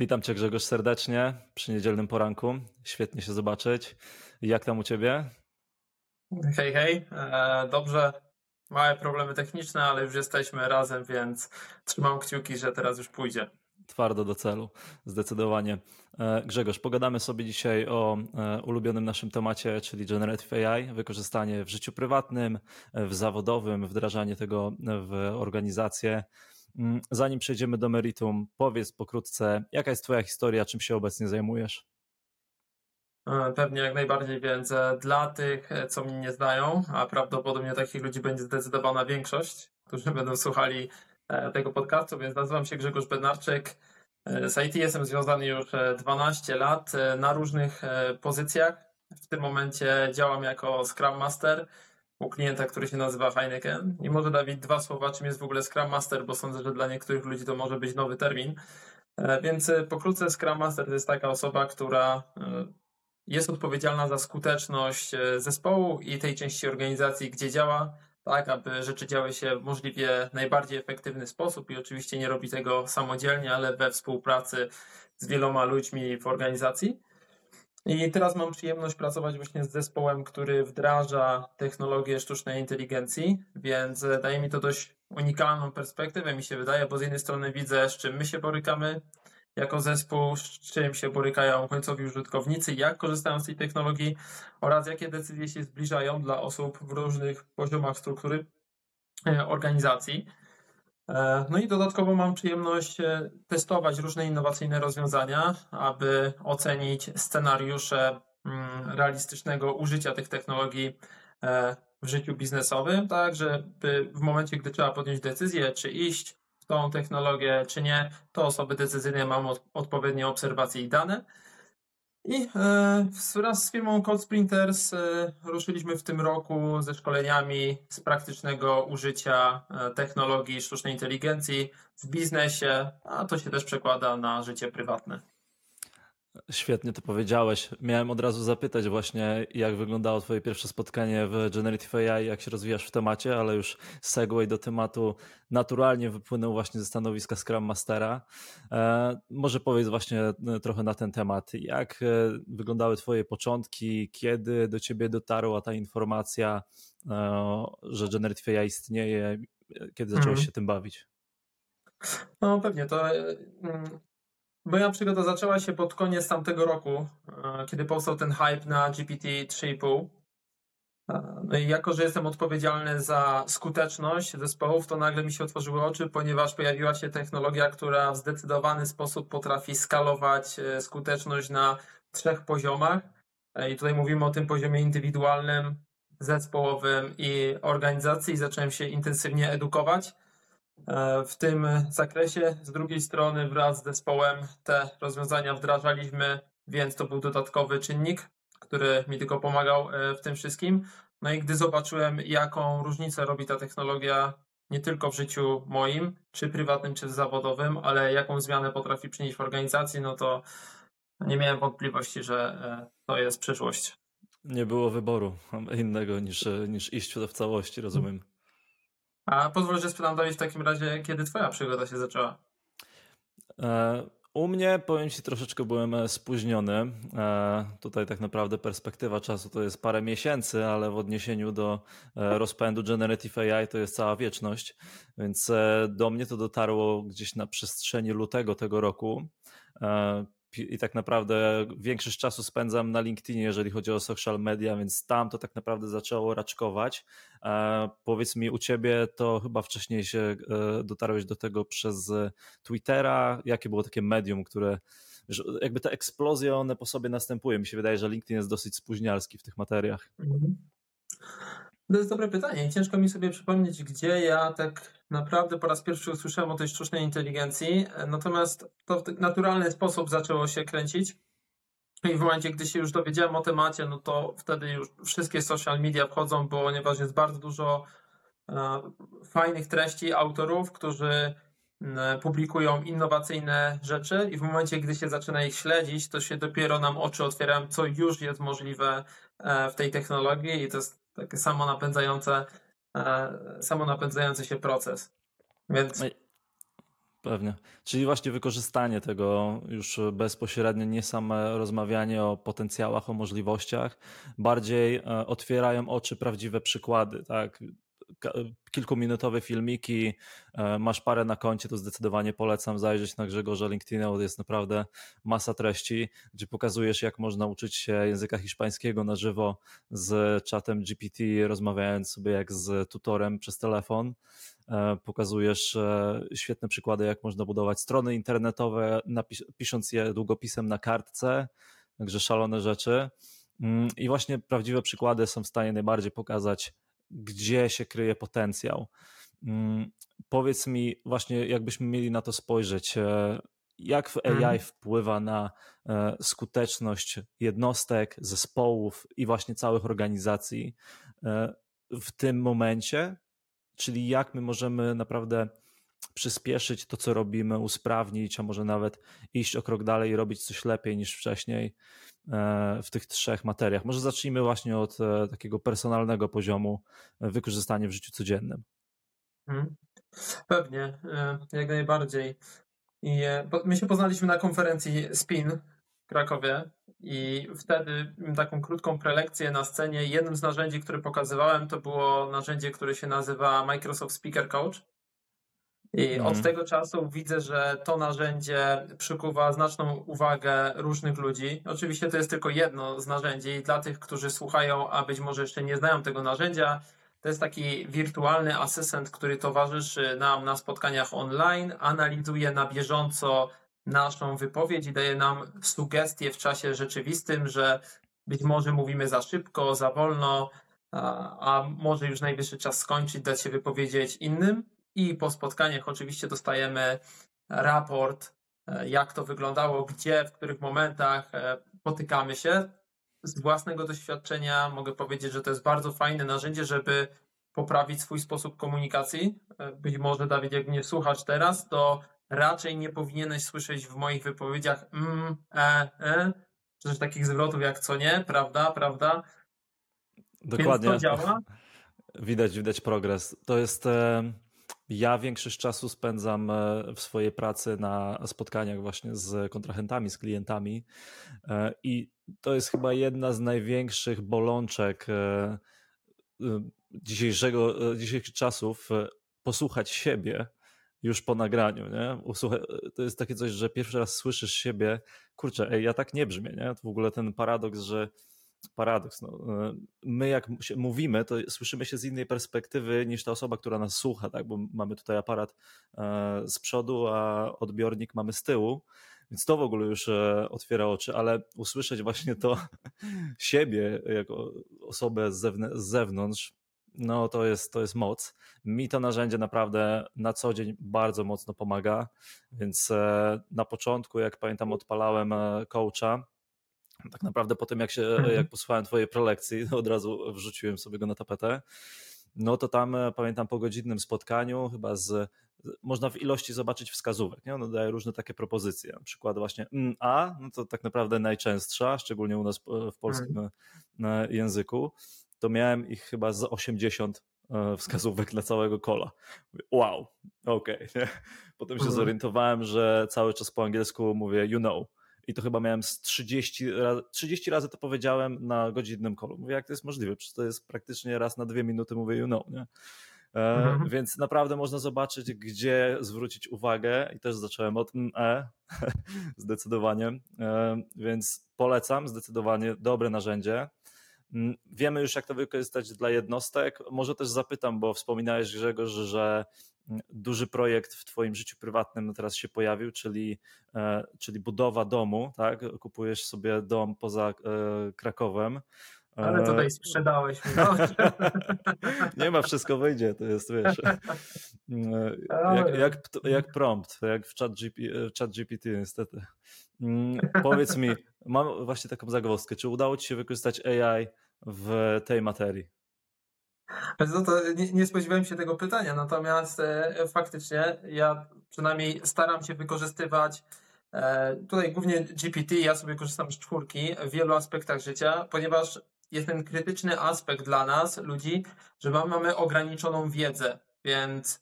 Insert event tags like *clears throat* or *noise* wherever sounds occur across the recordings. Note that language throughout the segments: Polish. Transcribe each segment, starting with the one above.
Witam Cię Grzegorz serdecznie przy niedzielnym poranku. Świetnie się zobaczyć. Jak tam u Ciebie? Hej, hej. E, dobrze. Małe problemy techniczne, ale już jesteśmy razem, więc trzymam kciuki, że teraz już pójdzie. Twardo do celu, zdecydowanie. E, Grzegorz, pogadamy sobie dzisiaj o e, ulubionym naszym temacie, czyli Generative AI, wykorzystanie w życiu prywatnym, w zawodowym, wdrażanie tego w organizację. Mm, zanim przejdziemy do meritum, powiedz pokrótce, jaka jest Twoja historia, czym się obecnie zajmujesz? E, pewnie jak najbardziej, więc e, dla tych, e, co mnie nie znają, a prawdopodobnie takich ludzi będzie zdecydowana większość, którzy będą słuchali tego podcastu, więc nazywam się Grzegorz Bednarczyk. Z IT jestem związany już 12 lat na różnych pozycjach. W tym momencie działam jako Scrum Master u klienta, który się nazywa Heineken. I może Dawid dwa słowa, czym jest w ogóle Scrum Master, bo sądzę, że dla niektórych ludzi to może być nowy termin. E, więc e, pokrótce Scrum Master to jest taka osoba, która e, jest odpowiedzialna za skuteczność zespołu i tej części organizacji, gdzie działa, tak aby rzeczy działy się w możliwie najbardziej efektywny sposób i oczywiście nie robi tego samodzielnie, ale we współpracy z wieloma ludźmi w organizacji. I teraz mam przyjemność pracować właśnie z zespołem, który wdraża technologię sztucznej inteligencji, więc daje mi to dość unikalną perspektywę, mi się wydaje, bo z jednej strony widzę, z czym my się borykamy jako zespół, z czym się borykają końcowi użytkownicy, jak korzystają z tej technologii oraz jakie decyzje się zbliżają dla osób w różnych poziomach struktury e, organizacji. E, no i dodatkowo mam przyjemność e, testować różne innowacyjne rozwiązania, aby ocenić scenariusze mm, realistycznego użycia tych technologii e, w życiu biznesowym, tak żeby w momencie, gdy trzeba podjąć decyzję, czy iść w tą technologię, czy nie, to osoby decyzyjne mają odpowiednie obserwacje i dane. I e, wraz z firmą Code Sprinters e, ruszyliśmy w tym roku ze szkoleniami z praktycznego użycia e, technologii sztucznej inteligencji w biznesie, a to się też przekłada na życie prywatne. Świetnie to powiedziałeś. Miałem od razu zapytać właśnie, jak wyglądało Twoje pierwsze spotkanie w Generative AI, jak się rozwijasz w temacie, ale już segway do tematu naturalnie wypłynął właśnie ze stanowiska Scrum Mastera. E, może powiedz właśnie e, trochę na ten temat. Jak e, wyglądały Twoje początki, kiedy do Ciebie dotarła ta informacja, że Generative AI istnieje, kiedy zacząłeś mhm. się tym bawić? No pewnie, to mm, Moja przygoda zaczęła się pod koniec tamtego roku, e, kiedy powstał ten hype na GPT 3,5. E, no i jako, że jestem odpowiedzialny za skuteczność zespołów, to nagle mi się otworzyły oczy, ponieważ pojawiła się technologia, która w zdecydowany sposób potrafi skalować e, skuteczność na trzech poziomach. I tutaj mówimy o tym poziomie indywidualnym, zespołowym i organizacji. Zacząłem się intensywnie edukować. E, w tym zakresie. Z drugiej strony, wraz z zespołem te rozwiązania wdrażaliśmy, więc to był dodatkowy czynnik, który mi tylko pomagał e, w tym wszystkim. No i gdy zobaczyłem, jaką różnicę robi ta technologia nie tylko w życiu moim, czy prywatnym, czy zawodowym, ale jaką zmianę potrafi przynieść w organizacji, no to nie miałem wątpliwości, że e, to jest przyszłość. Nie było wyboru innego niż, niż iść w całości, rozumiem. A pozwól, że spytam Dawid w takim razie, kiedy twoja przygoda się zaczęła? E, u mnie, powiem Ci, troszeczkę byłem e, spóźniony. E, tutaj tak naprawdę perspektywa czasu to jest parę miesięcy, ale w odniesieniu do rozpędu Generative AI to jest cała wieczność. Więc do mnie to dotarło gdzieś na przestrzeni lutego tego roku i tak naprawdę większość czasu spędzam na LinkedInie, jeżeli chodzi o social media, więc tam to tak naprawdę zaczęło raczkować. E, powiedz mi, u ciebie to chyba wcześniej się e, dotarłeś do tego przez Twittera. Jakie było takie medium, które że jakby te eksplozje one po sobie następują. Mi się wydaje, że LinkedIn jest dosyć spóźnialski w tych materiach. Mhm. To jest dobre pytanie. Ciężko mi sobie przypomnieć, gdzie ja tak naprawdę po raz pierwszy usłyszałem o tej sztucznej inteligencji. Natomiast to w naturalny sposób zaczęło się kręcić. I w momencie, gdy się już dowiedziałem o temacie, no to wtedy już wszystkie social media wchodzą, ponieważ jest bardzo dużo e, fajnych treści autorów, którzy publikują innowacyjne rzeczy i w momencie, gdy się zaczyna ich śledzić, to się dopiero nam oczy otwierają, co już jest możliwe e, w tej technologii i to jest takie samo napędzające, e, samo napędzający się proces. Więc. Pewnie. Czyli właśnie wykorzystanie tego już bezpośrednio, nie same rozmawianie o potencjałach, o możliwościach, bardziej e, otwierają oczy prawdziwe przykłady, tak? Kilkuminutowe filmiki, e, masz parę na koncie, to zdecydowanie polecam zajrzeć na Grzegorza LinkedIna, bo jest naprawdę masa treści, gdzie pokazujesz, jak można uczyć się języka hiszpańskiego na żywo z czatem GPT, rozmawiając sobie jak z tutorem przez telefon. E, pokazujesz e, świetne przykłady, jak można budować strony internetowe, pisząc je długopisem na kartce, także szalone rzeczy. Mm, I właśnie prawdziwe przykłady są w stanie najbardziej pokazać, gdzie się kryje potencjał. Mm, powiedz mi, właśnie, jakbyśmy mieli na to spojrzeć, e, jak AI mhm. wpływa na skuteczność jednostek, zespołów i właśnie całych organizacji w tym momencie, czyli jak my możemy naprawdę przyspieszyć to, co robimy, usprawnić, a może nawet iść o krok dalej i robić coś lepiej niż wcześniej e, w tych trzech materiach. Może zacznijmy właśnie od e, takiego personalnego poziomu e, wykorzystania w życiu codziennym. Mhm. Pewnie, jak najbardziej. I my się poznaliśmy na konferencji SPIN w Krakowie i wtedy taką krótką prelekcję na scenie. Jednym z narzędzi, które pokazywałem, to było narzędzie, które się nazywa Microsoft Speaker Coach. I mhm. od tego czasu widzę, że to narzędzie przykuwa znaczną uwagę różnych ludzi. Oczywiście to jest tylko jedno z narzędzi i dla tych, którzy słuchają, a być może jeszcze nie znają tego narzędzia, to jest taki wirtualny asystent, który towarzyszy nam na spotkaniach online, analizuje na bieżąco naszą wypowiedź i daje nam sugestie w czasie rzeczywistym, że być może mówimy za szybko, za wolno, a, może już najwyższy czas skończyć, dać się wypowiedzieć innym. I po spotkaniach oczywiście dostajemy raport, e, jak to wyglądało, gdzie, w których momentach e, potykamy się. Z własnego doświadczenia mogę powiedzieć, że to jest bardzo fajne narzędzie, żeby poprawić swój sposób komunikacji. E, być może, Dawid, jak mnie słuchasz teraz, to raczej nie powinieneś słyszeć w moich wypowiedziach mm, e, e, czy też takich zwrotów jak co nie, prawda, prawda? Dokładnie. Więc to działa. *laughs* Widać, widać progres. To jest. E, ja większość czasu spędzam e, w swojej pracy na spotkaniach właśnie z kontrahentami, z klientami e, i to jest chyba jedna z największych bolączek dzisiejszego, dzisiejszych czasów posłuchać siebie już po nagraniu, nie? To jest takie coś, że pierwszy raz słyszysz siebie, kurczę, ej, ja tak nie brzmię, nie? To w ogóle ten paradoks, że paradoks, no, e, my jak mówimy, to słyszymy się z innej perspektywy niż ta osoba, która nas słucha, tak? Bo mamy tutaj aparat e, z przodu, a odbiornik mamy z tyłu, więc to w ogóle już e, otwiera oczy, ale usłyszeć właśnie to *laughs* siebie jako osobę z zewnątrz, no to jest, to jest moc. Mi to narzędzie naprawdę na co dzień bardzo mocno pomaga, więc na początku, jak pamiętam, odpalałem coacha, tak naprawdę po tym, jak, się, mhm. jak posłuchałem twojej prelekcji, *laughs* od razu wrzuciłem sobie go na tapetę. No to tam e, pamiętam po godzinnym spotkaniu, chyba z. Można w ilości zobaczyć wskazówek. Nie? Ono daje różne takie propozycje. Na przykład właśnie mm, A, no to tak naprawdę najczęstsza, szczególnie u nas w polskim mhm. języku to miałem ich chyba z 80 e, wskazówek dla całego kola. Wow, okej. *laughs* Okay. Potem się mhm. zorientowałem, że cały czas po angielsku mówię you know. I to chyba miałem z 30 razy, 30 razy to powiedziałem na godzinnym kolu. Mówię, jak to jest możliwe? Przecież to jest praktycznie raz na dwie minuty mówię you know, nie? E, mhm. Więc naprawdę można zobaczyć, gdzie zwrócić uwagę i też zacząłem od e, *laughs* zdecydowanie. E, więc polecam, zdecydowanie dobre narzędzie. Mm, wiemy już, jak to wykorzystać dla jednostek. Może też zapytam, bo wspominałeś, Grzegorz, że mm, duży projekt w Twoim życiu prywatnym teraz się pojawił, czyli, e, czyli budowa domu. Tak? Kupujesz sobie dom poza e, Krakowem. Ale tutaj e, sprzedałeś mi. *laughs* Nie ma, wszystko wyjdzie, to jest, wiesz, *laughs* jak, jak, jak prompt, jak w chat, GP, chat GPT niestety. Mm, powiedz mi, mam właśnie taką zagwozdkę, czy udało Ci się wykorzystać AI w tej materii? No to nie, nie, spodziewałem się tego pytania, natomiast e, faktycznie ja przynajmniej staram się wykorzystywać e, tutaj głównie GPT, ja sobie korzystam z czwórki w wielu aspektach życia, ponieważ jest ten krytyczny aspekt dla nas, ludzi, że mamy ograniczoną wiedzę, więc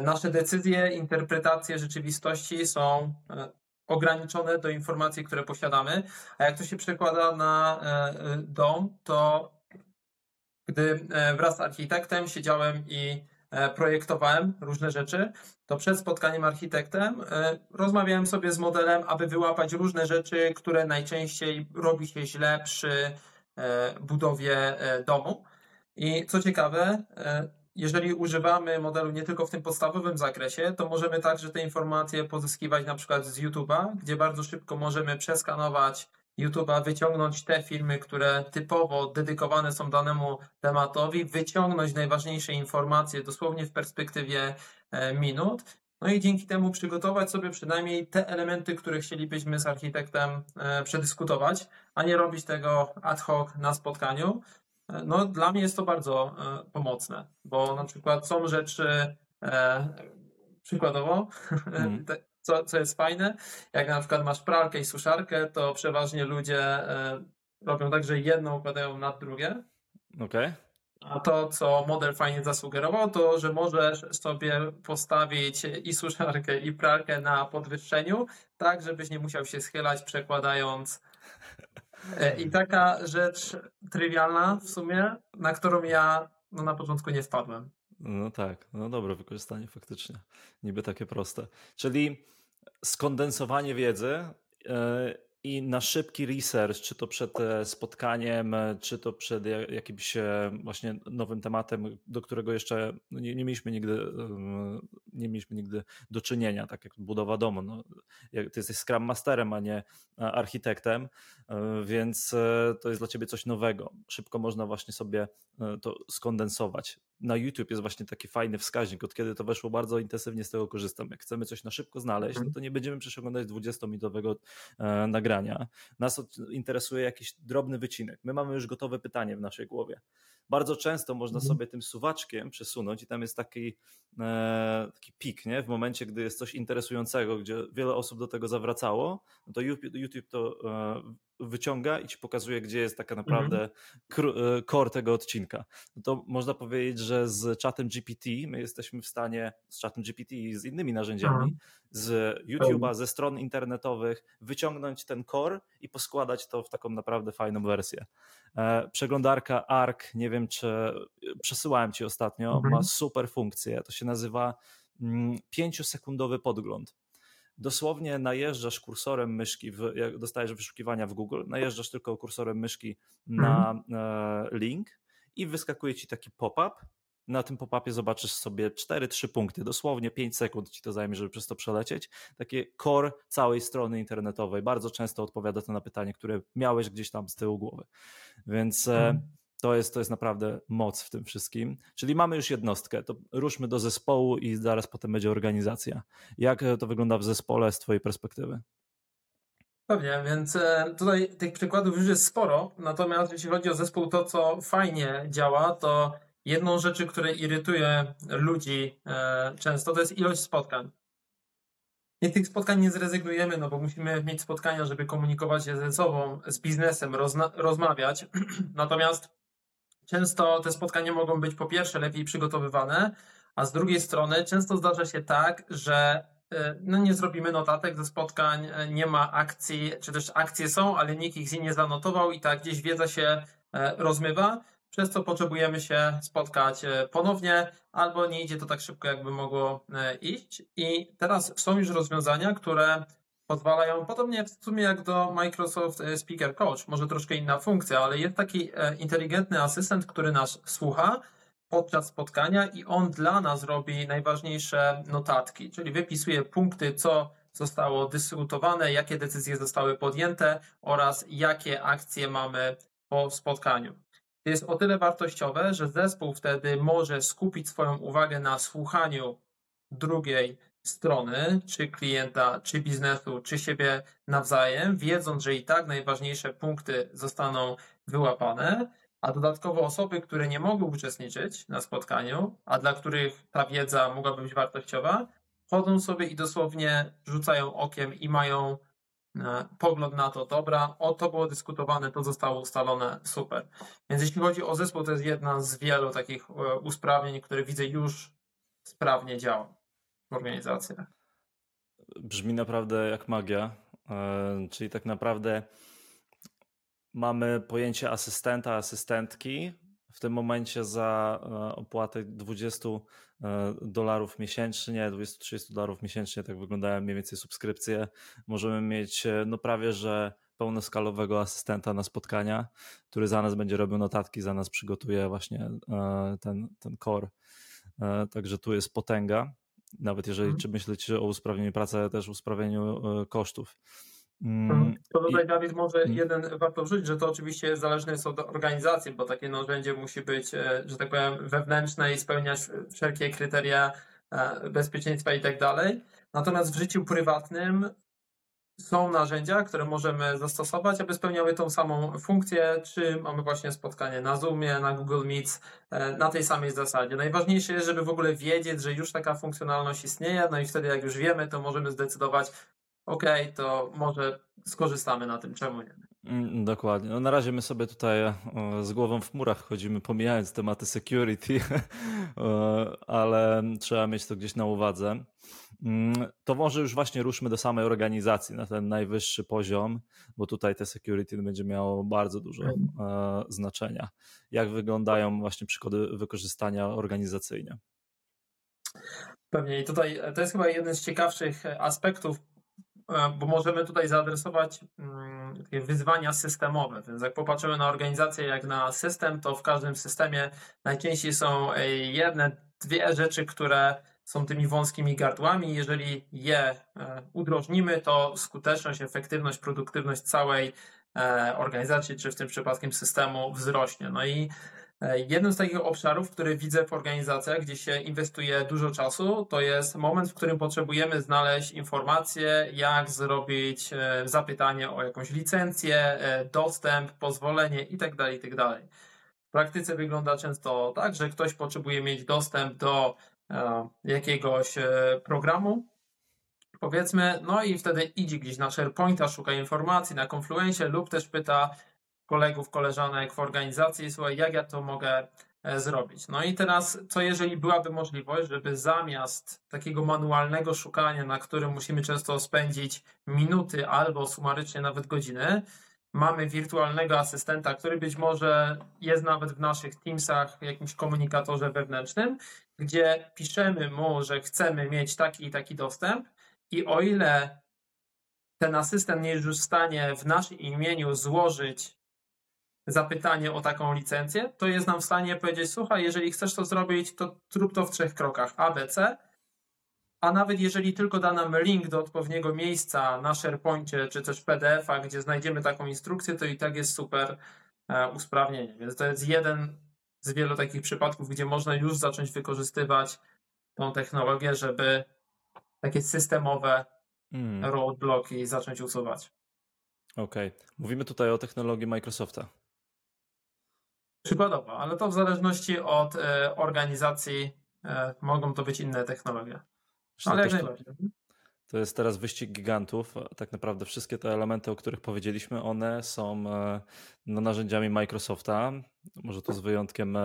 nasze decyzje, interpretacje rzeczywistości są ograniczone do informacji, które posiadamy. A jak to się przekłada na dom, to gdy wraz z architektem siedziałem i projektowałem różne rzeczy, to przed spotkaniem architektem rozmawiałem sobie z modelem, aby wyłapać różne rzeczy, które najczęściej robi się źle przy budowie domu. I co ciekawe, e, jeżeli używamy modelu nie tylko w tym podstawowym zakresie, to możemy także te informacje pozyskiwać na przykład z YouTube'a, gdzie bardzo szybko możemy przeskanować YouTube'a, wyciągnąć te filmy, które typowo dedykowane są danemu tematowi, wyciągnąć najważniejsze informacje dosłownie w perspektywie e, minut. No i dzięki temu przygotować sobie przynajmniej te elementy, które chcielibyśmy z architektem e, przedyskutować, a nie robić tego ad hoc na spotkaniu. No, dla mnie jest to bardzo e, pomocne, bo na przykład są rzeczy, e, przykładowo, *laughs* mm. Co, co jest fajne, jak na przykład masz pralkę i suszarkę, to przeważnie ludzie e, robią tak, że jedną układają nad drugie. Okej. Okay. A to, co model fajnie zasugerował, to, że możesz sobie postawić i suszarkę, i pralkę na podwyższeniu, tak, żebyś nie musiał się schylać, przekładając E, I taka rzecz trywialna w sumie, na którą ja no, na początku nie wpadłem. No tak, no dobre wykorzystanie faktycznie. Niby takie proste. Czyli skondensowanie wiedzy e, i na szybki research, czy to przed e, spotkaniem, czy to przed jakimś e, właśnie nowym tematem, do którego jeszcze no, nie, nie mieliśmy nigdy nie mieliśmy nigdy do czynienia, tak jak budowa domu. No, ty jesteś Scrum Masterem, a nie architektem, więc to jest dla ciebie coś nowego. Szybko można właśnie sobie to skondensować. Na YouTube jest właśnie taki fajny wskaźnik, od kiedy to weszło, bardzo intensywnie z tego korzystam. Jak chcemy coś na szybko znaleźć, no mhm. to nie będziemy przecież oglądać 20-minutowego nagrania nagrania. Nas interesuje jakiś drobny wycinek. My mamy już gotowe pytanie w naszej głowie. Bardzo często można mhm. sobie tym suwaczkiem przesunąć i tam jest taki, e, taki pik, nie? w momencie, gdy jest coś interesującego, gdzie wiele osób do tego zawracało, no to YouTube, YouTube to e, wyciąga i ci pokazuje, gdzie jest taka naprawdę mhm. core tego odcinka. No to można powiedzieć, że z czatem GPT my jesteśmy w stanie, z czatem GPT i z innymi narzędziami, mhm. z YouTube'a, ze stron internetowych wyciągnąć ten core i poskładać to w taką naprawdę fajną wersję. E, przeglądarka ARC, nie wiem czy przesyłałem ci ostatnio, mhm. ma super funkcję. To się nazywa 5-sekundowy mm, podgląd dosłownie najeżdżasz kursorem myszki, w, jak dostajesz wyszukiwania w Google, najeżdżasz tylko kursorem myszki na mhm. link i wyskakuje ci taki pop-up. Na tym pop-upie zobaczysz sobie 4-3 punkty, dosłownie 5 sekund ci to zajmie, żeby przez to przelecieć. Takie core całej strony internetowej. Bardzo często odpowiada to na pytanie, które miałeś gdzieś tam z tyłu głowy. Więc hmm to jest, to jest naprawdę moc w tym wszystkim. Czyli mamy już jednostkę, to ruszmy do zespołu i zaraz potem będzie organizacja. Jak to wygląda w zespole z Twojej perspektywy? Pewnie, więc e, tutaj tych przykładów już jest sporo, natomiast jeśli chodzi o zespół, to co fajnie działa, to jedną rzeczy, które irytuje ludzi e, często, to jest ilość spotkań. I tych spotkań nie zrezygnujemy, no bo musimy mieć spotkania, żeby komunikować się ze sobą, z biznesem, rozmawiać. *clears throat* Natomiast Często te spotkania mogą być po pierwsze lepiej przygotowywane, a z drugiej strony często zdarza się tak, że e, no nie zrobimy notatek ze spotkań, e, nie ma akcji, czy też akcje są, ale nikt ich nie zanotował i tak gdzieś wiedza się e, rozmywa, przez co potrzebujemy się spotkać ponownie, albo nie idzie to tak szybko, jakby mogło iść. I teraz są już rozwiązania, które pozwalają, podobnie w sumie jak do Microsoft e, Speaker Coach, może troszkę inna funkcja, ale jest taki e, inteligentny asystent, który nas słucha podczas spotkania i on dla nas robi najważniejsze notatki, czyli wypisuje punkty, co zostało dyskutowane, jakie decyzje zostały podjęte oraz jakie akcje mamy po spotkaniu. To jest o tyle wartościowe, że zespół wtedy może skupić swoją uwagę na słuchaniu drugiej strony, czy klienta, czy biznesu, czy siebie nawzajem, wiedząc, że i tak najważniejsze punkty zostaną wyłapane, a dodatkowo osoby, które nie mogły uczestniczyć na spotkaniu, a dla których ta wiedza mogłaby być wartościowa, chodzą sobie i dosłownie rzucają okiem i mają e, pogląd na to, dobra, o to było dyskutowane, to zostało ustalone, super. Więc jeśli chodzi o zespół, to jest jedna z wielu takich e, usprawnień, które widzę już sprawnie działa w organizacjach. Brzmi naprawdę jak magia, czyli tak naprawdę mamy pojęcie asystenta, asystentki, w tym momencie za e, opłatę 20 e, dolarów miesięcznie, 20-30 dolarów miesięcznie, tak wyglądają mniej więcej subskrypcje, możemy mieć e, no prawie, że pełnoskalowego asystenta na spotkania, który za nas będzie robił notatki, za nas przygotuje właśnie ten, ten core. Także tu jest potęga, nawet jeżeli hmm. czy myśleć o usprawnieniu pracy, ale też usprawnieniu kosztów. Mm, to tutaj, Dawid, może mm. jeden warto wrzucić, że to oczywiście zależne jest od organizacji, bo takie narzędzie musi być, e, że tak powiem, wewnętrzne i spełniać wszelkie kryteria e, bezpieczeństwa i tak dalej. Natomiast w życiu prywatnym są narzędzia, które możemy zastosować, aby spełniały tą samą funkcję, czy mamy właśnie spotkanie na Zoomie, na Google Meets, e, na tej samej zasadzie. Najważniejsze jest, żeby w ogóle wiedzieć, że już taka funkcjonalność istnieje, no i wtedy jak już wiemy, to możemy zdecydować, okay, to może skorzystamy na tym, czemu nie. Mm, dokładnie. No na razie my sobie tutaj e, z głową w murach chodzimy, pomijając tematy security, *laughs* e, ale trzeba mieć to gdzieś na uwadze. Mm, to może już właśnie ruszmy do samej organizacji na ten najwyższy poziom, bo tutaj te security będzie miało bardzo dużo mhm. e, znaczenia. Jak wyglądają właśnie przykłady wykorzystania organizacyjnie? Pewnie i tutaj to jest chyba jeden z ciekawszych aspektów bo możemy tutaj zaadresować mm, takie wyzwania systemowe. Więc jak popatrzymy na organizację jak na system, to w każdym systemie najczęściej są e, jedne, dwie rzeczy, które są tymi wąskimi gardłami. Jeżeli je e, udrożnimy, to skuteczność, efektywność, produktywność całej organizacji, czy w tym przypadku systemu wzrośnie. No i E, jednym z takich obszarów, który widzę w organizacjach, gdzie się inwestuje dużo czasu, to jest moment, w którym potrzebujemy znaleźć informację, jak zrobić e, zapytanie o jakąś licencję, e, dostęp, pozwolenie itd. Tak itd. Tak w praktyce wygląda często tak, że ktoś potrzebuje mieć dostęp do jakiegoś programu, powiedzmy, no i wtedy idzie gdzieś na SharePointa, szuka informacji na Confluence lub też pyta kolegów, koleżanek w organizacji, słuchaj, jak ja to mogę e, zrobić. No i teraz, co jeżeli byłaby możliwość, żeby zamiast takiego manualnego szukania, na którym musimy często spędzić minuty albo sumarycznie nawet godziny, mamy wirtualnego asystenta, który być może jest nawet w naszych Teamsach, w jakimś komunikatorze wewnętrznym, gdzie piszemy mu, że chcemy mieć taki i taki dostęp i o ile ten asystent nie jest już w stanie w naszym imieniu złożyć zapytanie o taką licencję, to jest nam w stanie powiedzieć, słuchaj, jeżeli chcesz to zrobić, to zrób to w trzech krokach A, B, C, a nawet jeżeli tylko da nam link do odpowiedniego miejsca na SharePointie czy też PDF-a, gdzie znajdziemy taką instrukcję, to i tak jest super e, usprawnienie. Więc to jest jeden z wielu takich przypadków, gdzie można już zacząć wykorzystywać tą technologię, żeby takie systemowe mm. roadblocki zacząć usuwać. Okej. Okay. Mówimy tutaj o technologii Microsofta. Przykładowo, ale to w zależności od e, organizacji e, mogą to być inne technologie. Ale jak najbardziej. To jest teraz wyścig gigantów. Tak naprawdę wszystkie te elementy, o których powiedzieliśmy, one są e, no, narzędziami Microsofta. Może to z wyjątkiem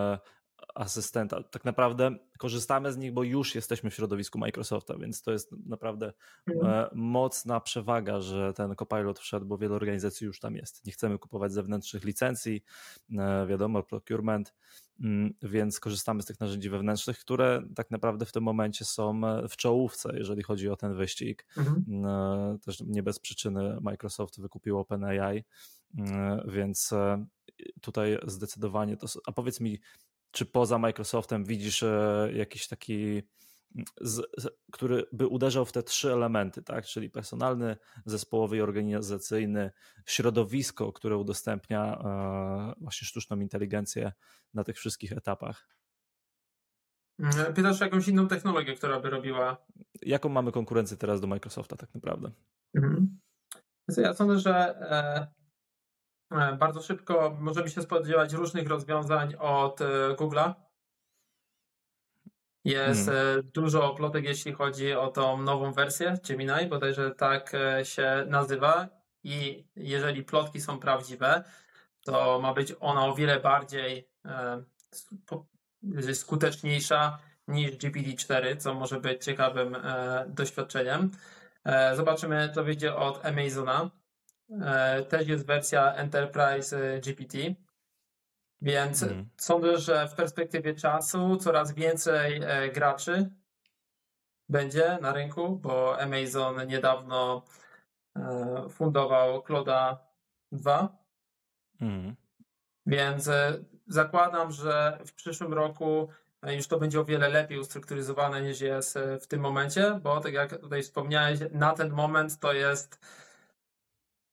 asystenta. Tak naprawdę korzystamy z nich, bo już jesteśmy w środowisku Microsofta, więc to jest naprawdę mhm. mocna przewaga, że ten Copilot wszedł, bo wiele organizacji już tam jest. Nie chcemy kupować zewnętrznych licencji, e, wiadomo, procurement, mm, więc korzystamy z tych narzędzi wewnętrznych, które tak naprawdę w tym momencie są e, w czołówce, jeżeli chodzi o ten wyścig. Mhm. E, też nie bez przyczyny Microsoft wykupił OpenAI, więc tutaj zdecydowanie to. A powiedz mi, czy poza Microsoftem widzisz e, jakiś taki, z, który by uderzał w te trzy elementy, tak? czyli personalny, zespołowy i organizacyjny, środowisko, które udostępnia e, właśnie sztuczną inteligencję na tych wszystkich etapach. Mm, pytasz o jakąś inną technologię, która by robiła. Jaką mamy konkurencję teraz do Microsofta, tak naprawdę? Mhm. Ja sądzę, że e, bardzo szybko możemy się spodziewać różnych rozwiązań od e, Google'a. Jest hmm. E, dużo plotek, jeśli chodzi o tą nową wersję Gemini, bodajże tak się nazywa. I jeżeli plotki są prawdziwe, to ma być ona o wiele bardziej skuteczniejsza niż GPT-4, co może być ciekawym e, doświadczeniem. E, zobaczymy, co wyjdzie od Amazona. E, też jest wersja Enterprise GPT, więc Mhm. sądzę, że w perspektywie czasu coraz więcej e, graczy będzie na rynku, bo Amazon niedawno e, fundował Cloda 2, Mhm. więc e, zakładam, że w przyszłym roku e, już to będzie o wiele lepiej ustrukturyzowane niż jest e, w tym momencie, bo tak jak tutaj wspomniałeś, na ten moment to jest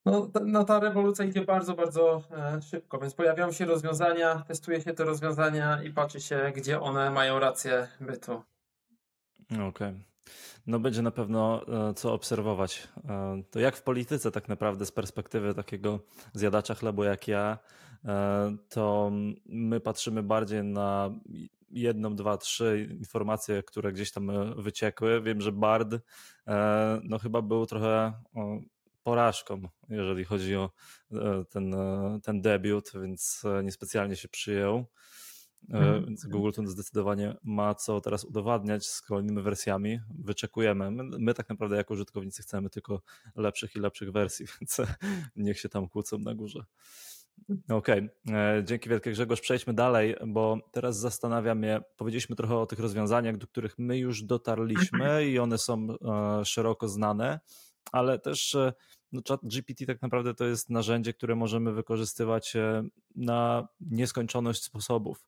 no, no ta rewolucja idzie bardzo, bardzo e, szybko, więc pojawiają się rozwiązania, testuje się te rozwiązania i patrzy się, gdzie one mają rację bytu. Okej. No będzie na pewno e, co obserwować. E, To jak w polityce tak naprawdę z perspektywy takiego zjadacza chlebu jak ja, to my patrzymy bardziej na jedną, dwa, trzy informacje, które gdzieś tam wyciekły. Wiem, że Bard no chyba był trochę porażką, jeżeli chodzi o e, ten, e, ten debiut, więc e, niespecjalnie się przyjął. Mhm. Więc Google tu zdecydowanie ma co teraz udowadniać z kolejnymi wersjami. Wyczekujemy. My, my tak naprawdę jako użytkownicy chcemy tylko lepszych i lepszych wersji, *laughs* więc niech się tam kłócą na górze. Okej, e, dzięki wielkie Grzegorz. Przejdźmy dalej, bo teraz zastanawia mnie, powiedzieliśmy trochę o tych rozwiązaniach, do których my już dotarliśmy i one są szeroko znane, ale też e, no, chat GPT tak naprawdę to jest narzędzie, które możemy wykorzystywać e, na nieskończoność sposobów,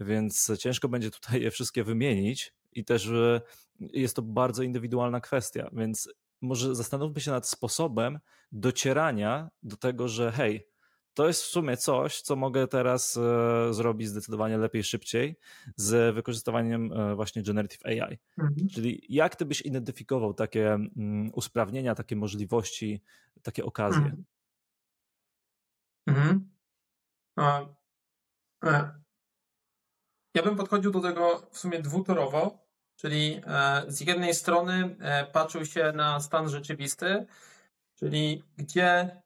więc ciężko będzie tutaj je wszystkie wymienić i też e, jest to bardzo indywidualna kwestia, więc może zastanówmy się nad sposobem docierania do tego, że hej, to jest w sumie coś, co mogę teraz e, zrobić zdecydowanie lepiej, szybciej z wykorzystywaniem e, właśnie Generative AI. Mhm. Czyli jak ty byś identyfikował takie mm, usprawnienia, takie możliwości, takie okazje? Mhm. Mhm. A, e, Ja bym podchodził do tego w sumie dwutorowo, czyli z jednej strony patrzył się na stan rzeczywisty, czyli gdzie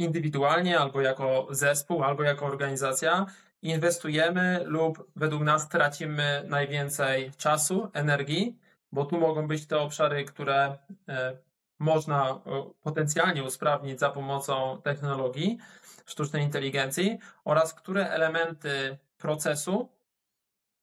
indywidualnie, albo jako zespół, albo jako organizacja inwestujemy lub według nas tracimy najwięcej czasu, energii, bo tu mogą być te obszary, które e, można e, potencjalnie usprawnić za pomocą technologii sztucznej inteligencji oraz które elementy procesu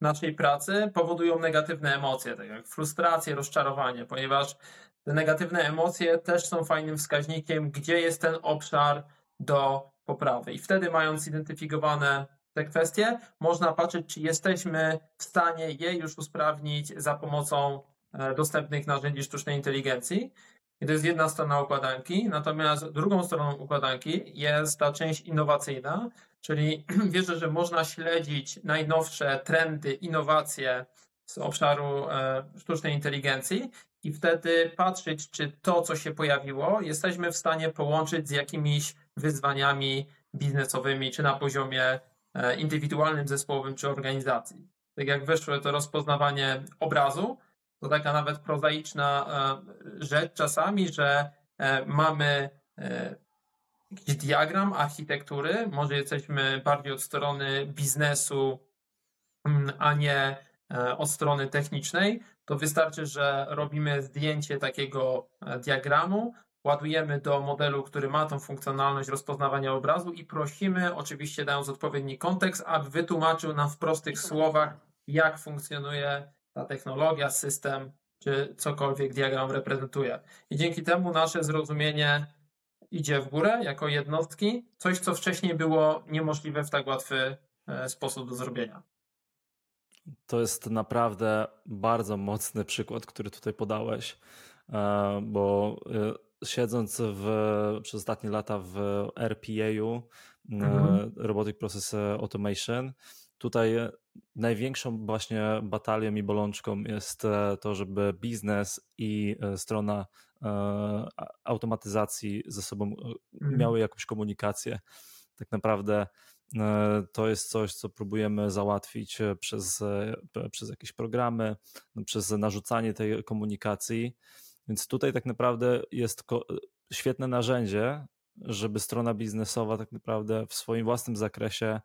naszej pracy powodują negatywne emocje, tak jak frustrację, rozczarowanie, ponieważ te negatywne emocje też są fajnym wskaźnikiem, gdzie jest ten obszar do poprawy. I wtedy, mając zidentyfikowane te kwestie, można patrzeć, czy jesteśmy w stanie je już usprawnić za pomocą e, dostępnych narzędzi sztucznej inteligencji. I to jest jedna strona układanki, natomiast drugą stroną układanki jest ta część innowacyjna, czyli *clears throat* wierzę, że można śledzić najnowsze trendy, innowacje z obszaru e, sztucznej inteligencji i wtedy patrzeć, czy to, co się pojawiło, jesteśmy w stanie połączyć z jakimiś wyzwaniami biznesowymi, czy na poziomie e, indywidualnym, zespołowym, czy organizacji. Tak jak wyszło to rozpoznawanie obrazu, to taka nawet prozaiczna e, rzecz czasami, że e, mamy jakiś diagram architektury, może jesteśmy bardziej od strony biznesu, mm, a nie od strony technicznej, to wystarczy, że robimy zdjęcie takiego e, diagramu, ładujemy do modelu, który ma tą funkcjonalność rozpoznawania obrazu i prosimy, oczywiście dając odpowiedni kontekst, aby wytłumaczył nam w prostych słowach, jak funkcjonuje ta technologia, system, czy cokolwiek diagram reprezentuje. I dzięki temu nasze zrozumienie idzie w górę jako jednostki, coś, co wcześniej było niemożliwe w tak łatwy e, sposób do zrobienia. To jest naprawdę bardzo mocny przykład, który tutaj podałeś, e, bo e, siedząc w, przez ostatnie lata w RPA-u, Mhm. Robotic Process Automation, tutaj największą właśnie batalią i bolączką jest e, to, żeby biznes i e, strona e, automatyzacji ze sobą Mhm. miały jakąś komunikację. Tak naprawdę e, to jest coś, co próbujemy załatwić e, przez, e, przez jakieś programy, no, przez narzucanie tej komunikacji. Więc tutaj tak naprawdę jest świetne narzędzie, żeby strona biznesowa tak naprawdę w swoim własnym zakresie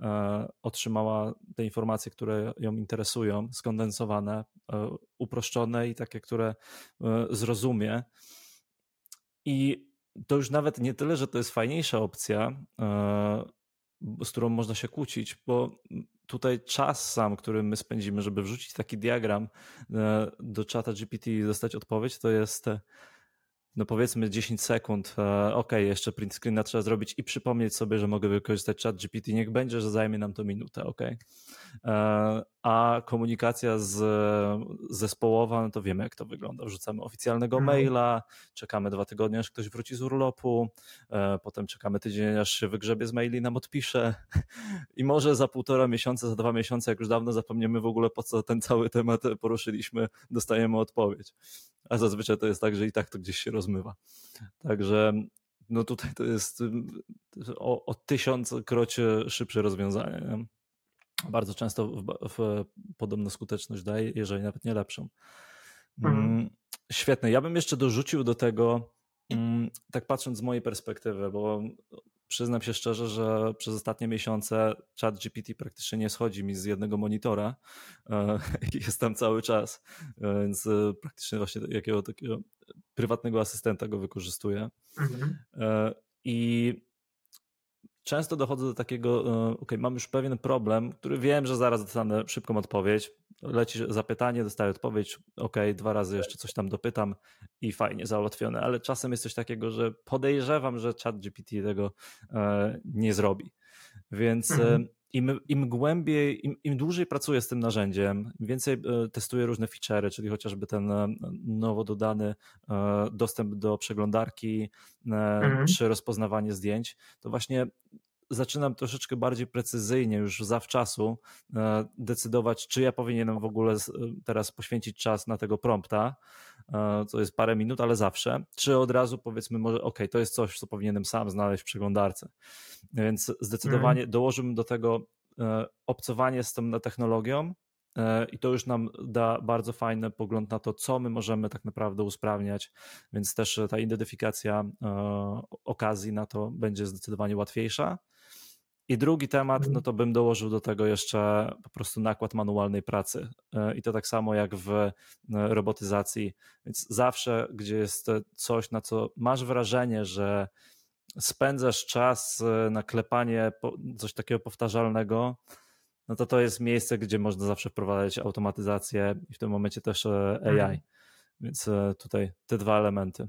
e, otrzymała te informacje, które ją interesują, skondensowane, e, uproszczone i takie, które zrozumie. I to już nawet nie tyle, że to jest fajniejsza opcja, z którą można się kłócić, bo tutaj czas sam, który my spędzimy, żeby wrzucić taki diagram do czata GPT i dostać odpowiedź, to jest no powiedzmy 10 sekund, e, ok, jeszcze print screena trzeba zrobić i przypomnieć sobie, że mogę wykorzystać chat GPT, niech będzie, że zajmie nam to minutę, ok. E, a komunikacja z, zespołowa, no to wiemy jak to wygląda. Wrzucamy oficjalnego mhm. maila, czekamy dwa tygodnie, aż ktoś wróci z urlopu, e, potem czekamy tydzień, aż się wygrzebie z maili i nam odpisze *laughs* i może za półtora miesiąca, za dwa miesiące, jak już dawno zapomniemy w ogóle po co ten cały temat poruszyliśmy, dostajemy odpowiedź a zazwyczaj to jest tak, że i tak to gdzieś się rozmywa. Także no tutaj to jest o, o kroć szybsze rozwiązanie. Nie? Bardzo często w, w podobną skuteczność daje, jeżeli nawet nie lepszą. Mhm. Mm, świetne. Ja bym jeszcze dorzucił do tego, mm, tak patrząc z mojej perspektywy, bo przyznam się szczerze, że przez ostatnie miesiące chat GPT praktycznie nie schodzi mi z jednego monitora e, *laughs* jest tam cały czas, e, więc e, praktycznie właśnie jakiego takiego prywatnego asystenta go wykorzystuję. Mhm. I często dochodzę do takiego, ok, mam już pewien problem, który wiem, że zaraz dostanę szybką odpowiedź, leci zapytanie, dostaję odpowiedź, ok, dwa razy jeszcze coś tam dopytam i fajnie, załatwione, ale czasem jest coś takiego, że podejrzewam, że chat GPT tego e, nie zrobi. Więc e, mhm. Im, im głębiej, im, im dłużej pracuję z tym narzędziem, im więcej e, testuję różne feature'y, czyli chociażby ten e, nowo dodany e, dostęp do przeglądarki mhm. czy rozpoznawanie zdjęć, to właśnie zaczynam troszeczkę bardziej precyzyjnie już zawczasu decydować, czy ja powinienem w ogóle teraz poświęcić czas na tego prompta, co jest parę minut, ale zawsze, czy od razu powiedzmy może, ok, to jest coś, co powinienem sam znaleźć w przeglądarce. Więc zdecydowanie mm. dołożyłbym do tego obcowanie z tą technologią, i to już nam da bardzo fajny pogląd na to, co my możemy tak naprawdę usprawniać, więc też ta identyfikacja okazji na to będzie zdecydowanie łatwiejsza. I drugi temat, no to bym dołożył do tego jeszcze po prostu nakład manualnej pracy. E, I to tak samo jak w e, robotyzacji. Więc zawsze, gdzie jest coś, na co masz wrażenie, że spędzasz czas e, na klepanie coś takiego powtarzalnego, no to to jest miejsce, gdzie można zawsze wprowadzać automatyzację i w tym momencie też AI. Mhm. Więc tutaj te dwa elementy.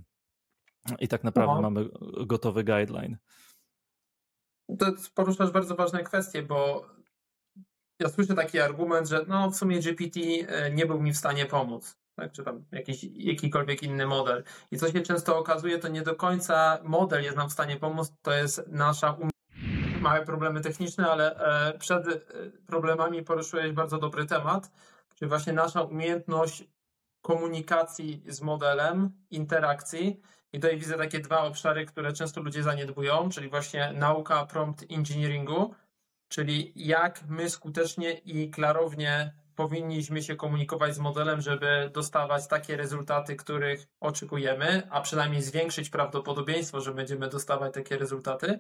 I tak naprawdę mamy gotowy guideline. To poruszasz bardzo ważne kwestie, bo ja słyszę taki argument, że no w sumie GPT e, nie był mi w stanie pomóc. Tak, czy tam jakiś, jakikolwiek inny model. I co się często okazuje, to nie do końca model jest nam w stanie pomóc, to jest nasza um małe problemy techniczne, ale e, przed e, problemami poruszyłeś bardzo dobry temat, czyli właśnie nasza umiejętność komunikacji z modelem, interakcji i tutaj widzę takie dwa obszary, które często ludzie zaniedbują, czyli właśnie nauka prompt engineeringu, czyli jak my skutecznie i klarownie powinniśmy się komunikować z modelem, żeby dostawać takie rezultaty, których oczekujemy, a przynajmniej zwiększyć prawdopodobieństwo, że będziemy dostawać takie rezultaty.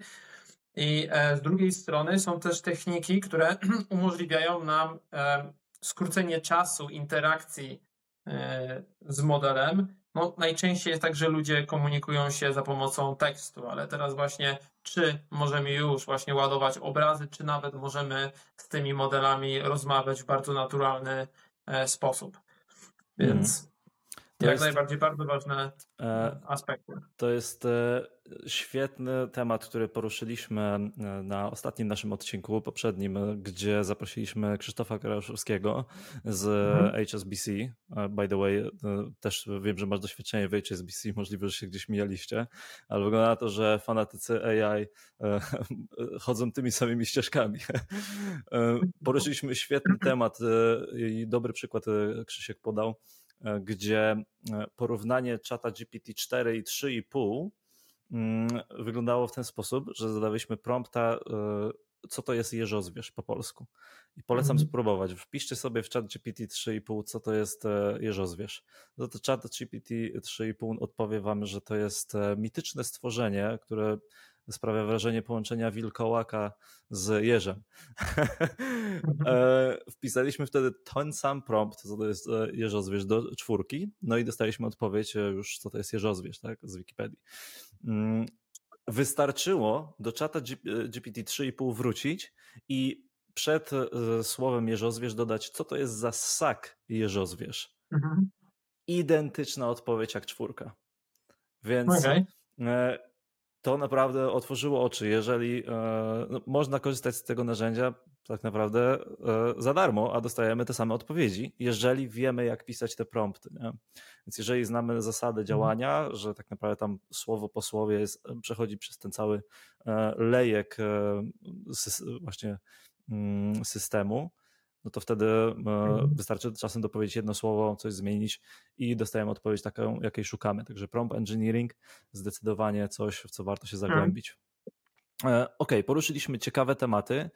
I e, z drugiej strony są też techniki, które *clears throat* umożliwiają nam e, skrócenie czasu interakcji e, z modelem no, najczęściej jest tak, że ludzie komunikują się za pomocą tekstu, ale teraz właśnie czy możemy już właśnie ładować obrazy, czy nawet możemy z tymi modelami rozmawiać w bardzo naturalny e, sposób. Więc mm. Jak jest, najbardziej bardzo ważne e, aspekty. To jest e, świetny temat, który poruszyliśmy e, na ostatnim naszym odcinku, poprzednim, gdzie zaprosiliśmy Krzysztofa Karaszewskiego z mhm. HSBC. By the way, też wiem, że masz doświadczenie w HSBC, możliwe, że się gdzieś mijaliście, ale wygląda na to, że fanatycy AI *laughs* chodzą tymi samymi ścieżkami. *laughs* Poruszyliśmy świetny temat i dobry przykład Krzysiek podał E, gdzie e, porównanie czata GPT-4 i 3,5 mm, wyglądało w ten sposób, że zadawaliśmy prompta e, co to jest jeżozwierz po polsku. I polecam mhm. spróbować. Wpiszcie sobie w chat GPT 3,5, co to jest e, jeżozwierz. No to chat GPT 3,5 odpowie wam, że to jest e, mityczne stworzenie, które sprawia wrażenie połączenia wilkołaka z jeżem. *laughs* Mhm. E, wpisaliśmy wtedy ten sam prompt, co to jest jeżozwierz do czwórki, no i dostaliśmy odpowiedź już, co to jest jeżozwierz, tak, z Wikipedii. Mm, wystarczyło do czata GPT 3,5 wrócić i przed e, słowem jeżozwierz dodać, co to jest za ssak jeżozwierz. Mhm. Identyczna odpowiedź jak czwórka. Więc okay. E, to naprawdę otworzyło oczy. Jeżeli e, no, można korzystać z tego narzędzia tak naprawdę za darmo, a dostajemy te same odpowiedzi, jeżeli wiemy, jak pisać te prompty. Nie? Więc jeżeli znamy zasady mhm. działania, że tak naprawdę tam słowo po słowie jest, przechodzi przez ten cały lejek właśnie Mm, systemu, no to wtedy e, mhm. wystarczy czasem dopowiedzieć jedno słowo, coś zmienić i dostajemy odpowiedź taką, jakiej szukamy. Także prompt engineering zdecydowanie coś, w co warto się zagłębić. E, ok, poruszyliśmy ciekawe tematy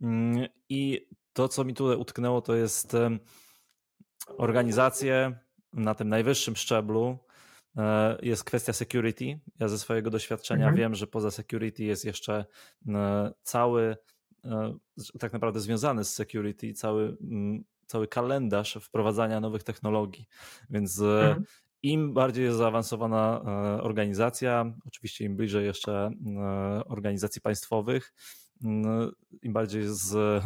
mm, i to, co mi tutaj utknęło, to jest organizacje na tym najwyższym szczeblu. E, jest kwestia security. Ja ze swojego doświadczenia mhm. wiem, że poza security jest jeszcze cały E, tak naprawdę związany z security, cały, cały kalendarz wprowadzania nowych technologii. Więc mhm. Im bardziej jest zaawansowana e, organizacja, oczywiście im bliżej jeszcze organizacji państwowych, im bardziej z,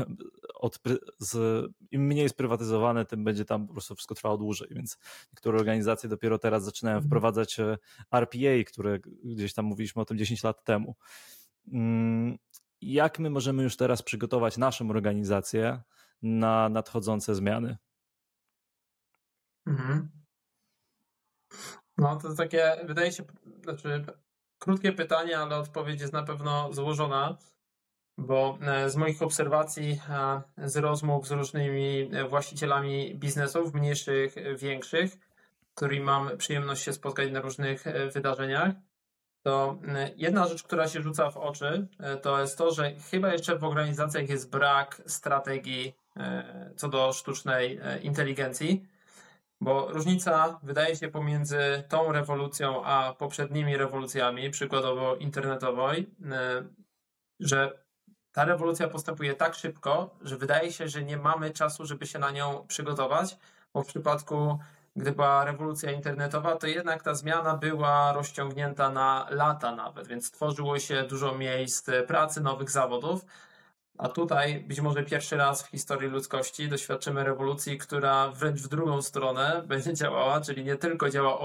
od, z, im mniej sprywatyzowane, tym będzie tam po prostu wszystko trwało dłużej, więc niektóre organizacje dopiero teraz zaczynają mhm. wprowadzać RPA, które gdzieś tam mówiliśmy o tym 10 lat temu. Mm, jak my możemy już teraz przygotować naszą organizację na nadchodzące zmiany? Mhm. No to takie, wydaje się, znaczy krótkie pytanie, ale odpowiedź jest na pewno złożona, bo e, z moich obserwacji, z rozmów z różnymi e, właścicielami biznesów, mniejszych, większych, którymi mam przyjemność się spotkać na różnych e, wydarzeniach, to jedna rzecz, która się rzuca w oczy, to jest to, że chyba jeszcze w organizacjach jest brak strategii co do sztucznej inteligencji, bo różnica wydaje się pomiędzy tą rewolucją a poprzednimi rewolucjami, przykładowo internetowej, że ta rewolucja postępuje tak szybko, że wydaje się, że nie mamy czasu, żeby się na nią przygotować, bo w przypadku gdy była rewolucja internetowa, to jednak ta zmiana była rozciągnięta na lata nawet, więc tworzyło się dużo miejsc pracy, nowych zawodów. A tutaj być może pierwszy raz w historii ludzkości doświadczymy rewolucji, która wręcz w drugą stronę *laughs* będzie działała, czyli nie tylko działa,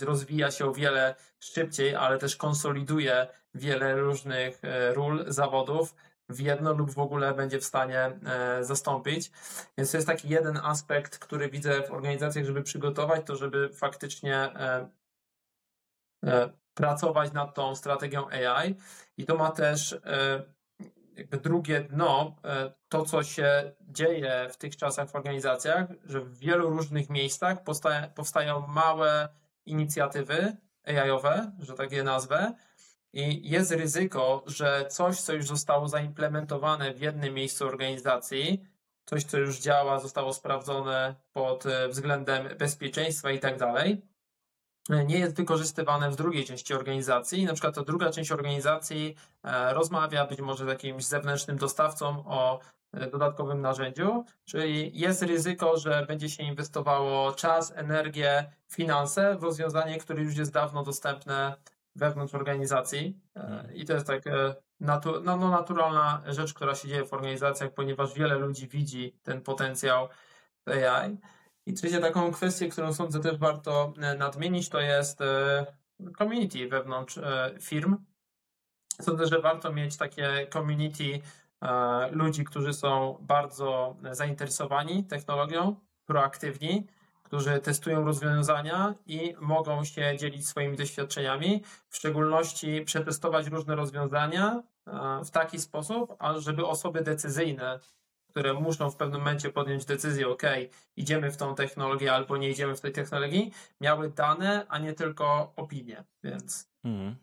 rozwija się o wiele szybciej, ale też konsoliduje wiele różnych e, ról, zawodów, w jedno lub w ogóle będzie w stanie e, zastąpić. Więc to jest taki jeden aspekt, który widzę w organizacjach, żeby przygotować to, żeby faktycznie e, pracować nad tą strategią AI. I to ma też jakby drugie dno, to co się dzieje w tych czasach w organizacjach, że w wielu różnych miejscach powstają małe inicjatywy AI-owe, że tak je nazwę, i jest ryzyko, że coś, co już zostało zaimplementowane w jednym miejscu organizacji, coś, co już działa, zostało sprawdzone pod e, względem bezpieczeństwa i tak dalej, e, nie jest wykorzystywane w drugiej części organizacji. Na przykład ta druga część organizacji e, rozmawia być może z jakimś zewnętrznym dostawcą o dodatkowym narzędziu, czyli jest ryzyko, że będzie się inwestowało czas, energię, finanse w rozwiązanie, które już jest dawno dostępne wewnątrz organizacji e, mhm. i to jest tak e, natu, no, no, naturalna rzecz, która się dzieje w organizacjach, ponieważ wiele ludzi widzi ten potencjał AI. I trzecie taką kwestię, którą sądzę też warto e, nadmienić, to jest community wewnątrz firm. Sądzę, że warto mieć takie community ludzi, którzy są bardzo zainteresowani technologią, proaktywni, którzy testują rozwiązania i mogą się dzielić swoimi doświadczeniami, w szczególności przetestować różne rozwiązania e, w taki sposób, żeby osoby decyzyjne, które muszą w pewnym momencie podjąć decyzję, OK, idziemy w tą technologię albo nie idziemy w tej technologii, miały dane, a nie tylko opinie. Więc. Mm.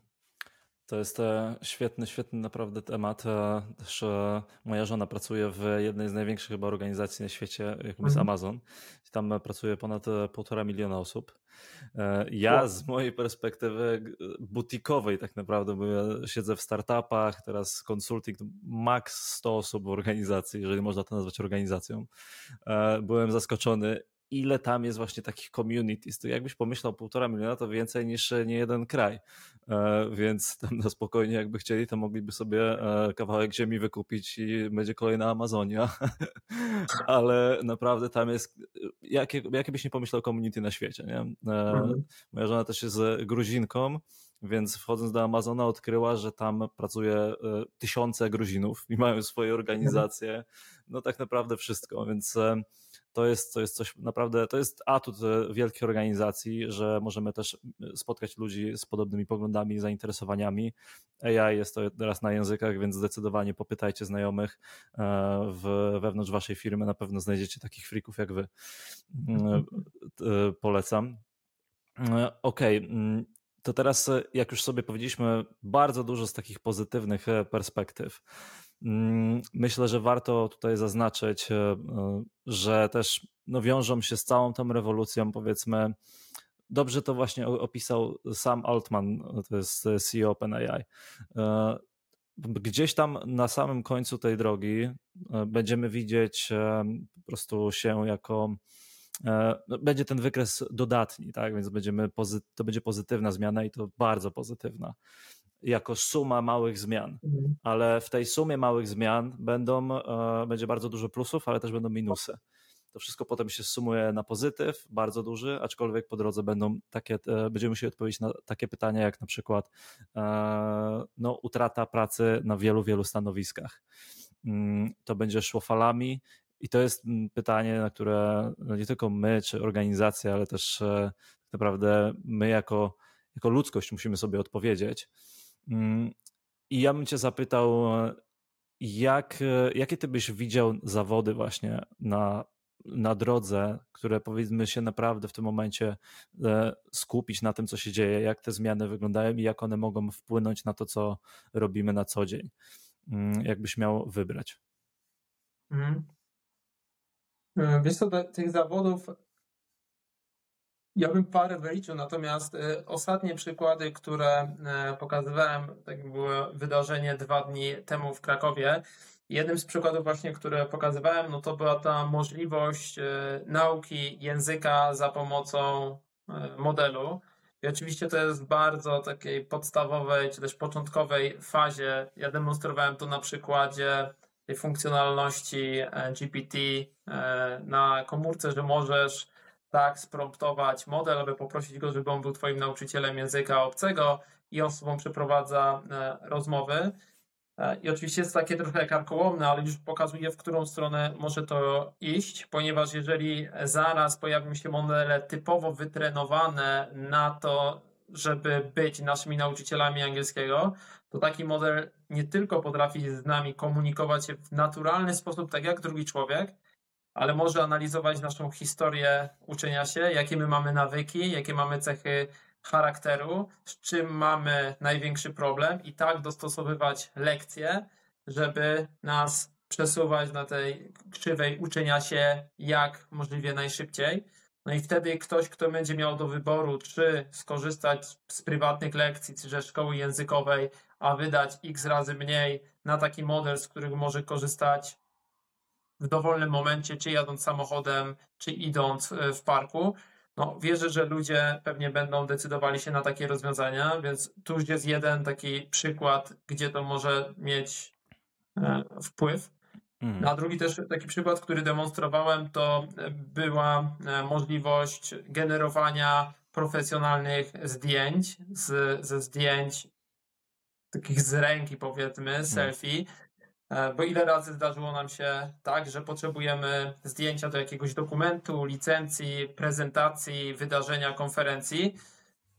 To jest e, świetny, świetny naprawdę temat. E, też e, moja żona pracuje w jednej z największych chyba organizacji na świecie, jaką jest mhm. Amazon. Tam pracuje ponad półtora miliona osób. Ja z mojej perspektywy butikowej tak naprawdę, bo ja siedzę w startupach, teraz consulting, max 100 osób w organizacji, jeżeli można to nazwać organizacją. Byłem zaskoczony, ile tam jest właśnie takich communities. To jakbyś pomyślał, półtora miliona to więcej niż e, nie jeden kraj. E, więc *laughs* tam na spokojnie, jakby chcieli, to mogliby sobie e, kawałek ziemi wykupić i będzie kolejna Amazonia. *laughs* Ale naprawdę tam jest, jakie, jakie byś nie pomyślał community na świecie. Nie? Mhm. Moja żona też jest Gruzinką. Więc wchodząc do Amazona odkryła, że tam pracuje tysiące Gruzinów i mają swoje organizacje. No tak naprawdę wszystko, więc to jest, to jest coś naprawdę, to jest atut e, wielkiej organizacji, że możemy też e, spotkać ludzi z podobnymi poglądami, zainteresowaniami. AI jest to teraz na językach, więc zdecydowanie popytajcie znajomych e, w, wewnątrz waszej firmy, na pewno znajdziecie takich frików jak wy. Mhm. Polecam. Okej, okay. Mm, to teraz, jak już sobie powiedzieliśmy, bardzo dużo z takich pozytywnych perspektyw. Mm, myślę, że warto tutaj zaznaczyć, e, e, że też no, wiążą się z całą tą rewolucją, powiedzmy. Dobrze to właśnie opisał sam Altman, to jest CEO OpenAI. E, gdzieś tam na samym końcu tej drogi będziemy widzieć po prostu się jako no, będzie ten wykres dodatni, tak? Więc będziemy to będzie pozytywna zmiana i to bardzo pozytywna jako suma małych zmian, mhm. ale w tej sumie małych zmian będą, e, będzie bardzo dużo plusów, ale też będą minusy. To wszystko potem się sumuje na pozytyw, bardzo duży, aczkolwiek po drodze będą takie, e, będziemy musieli odpowiedzieć na takie pytania, jak na przykład e, no, utrata pracy na wielu, wielu stanowiskach. Mm, to będzie szło falami i to jest mm, pytanie, na które no, nie tylko my, czy organizacja, ale też tak naprawdę my jako, jako ludzkość musimy sobie odpowiedzieć. Mm, I ja bym Cię zapytał, jak, jakie Ty byś widział zawody właśnie na, na drodze, które powiedzmy się naprawdę w tym momencie e, skupić na tym, co się dzieje, jak te zmiany wyglądają i jak one mogą wpłynąć na to, co robimy na co dzień. Mm, jakbyś miał wybrać? Mhm. E, wiesz co, tych zawodów ja bym parę wyliczył, natomiast y, ostatnie przykłady, które y, pokazywałem, tak było wydarzenie dwa dni temu w Krakowie. Jednym z przykładów właśnie, które pokazywałem, no to była ta możliwość y, nauki języka za pomocą modelu. I oczywiście to jest w bardzo takiej podstawowej, czy też początkowej fazie. Ja demonstrowałem to na przykładzie tej funkcjonalności GPT na komórce, że możesz tak spromptować model, aby poprosić go, żeby on był Twoim nauczycielem języka obcego i on z Tobą przeprowadza e, rozmowy. E, I oczywiście jest takie trochę karkołomne, ale już pokazuje, w którą stronę może to iść, ponieważ jeżeli zaraz pojawią się modele typowo wytrenowane na to, żeby być naszymi nauczycielami angielskiego, to taki model nie tylko potrafi z nami komunikować się w naturalny sposób, tak jak drugi człowiek, ale może analizować naszą historię uczenia się, jakie my mamy nawyki, jakie mamy cechy charakteru, z czym mamy największy problem i tak dostosowywać lekcje, żeby nas przesuwać na tej krzywej uczenia się jak możliwie najszybciej. No i wtedy ktoś, kto będzie miał do wyboru, czy skorzystać z prywatnych lekcji, czy ze szkoły językowej, a wydać x razy mniej na taki model, z którego może korzystać w dowolnym momencie, czy jadąc samochodem, czy idąc e, w parku. No, wierzę, że ludzie pewnie będą decydowali się na takie rozwiązania, więc tu już jest jeden taki przykład, gdzie to może mieć e, wpływ. Mhm. A drugi też taki przykład, który demonstrowałem, to była e, możliwość generowania profesjonalnych zdjęć z, ze zdjęć takich z ręki, powiedzmy, mhm. selfie, bo ile razy zdarzyło nam się tak, że potrzebujemy zdjęcia do jakiegoś dokumentu, licencji, prezentacji, wydarzenia, konferencji.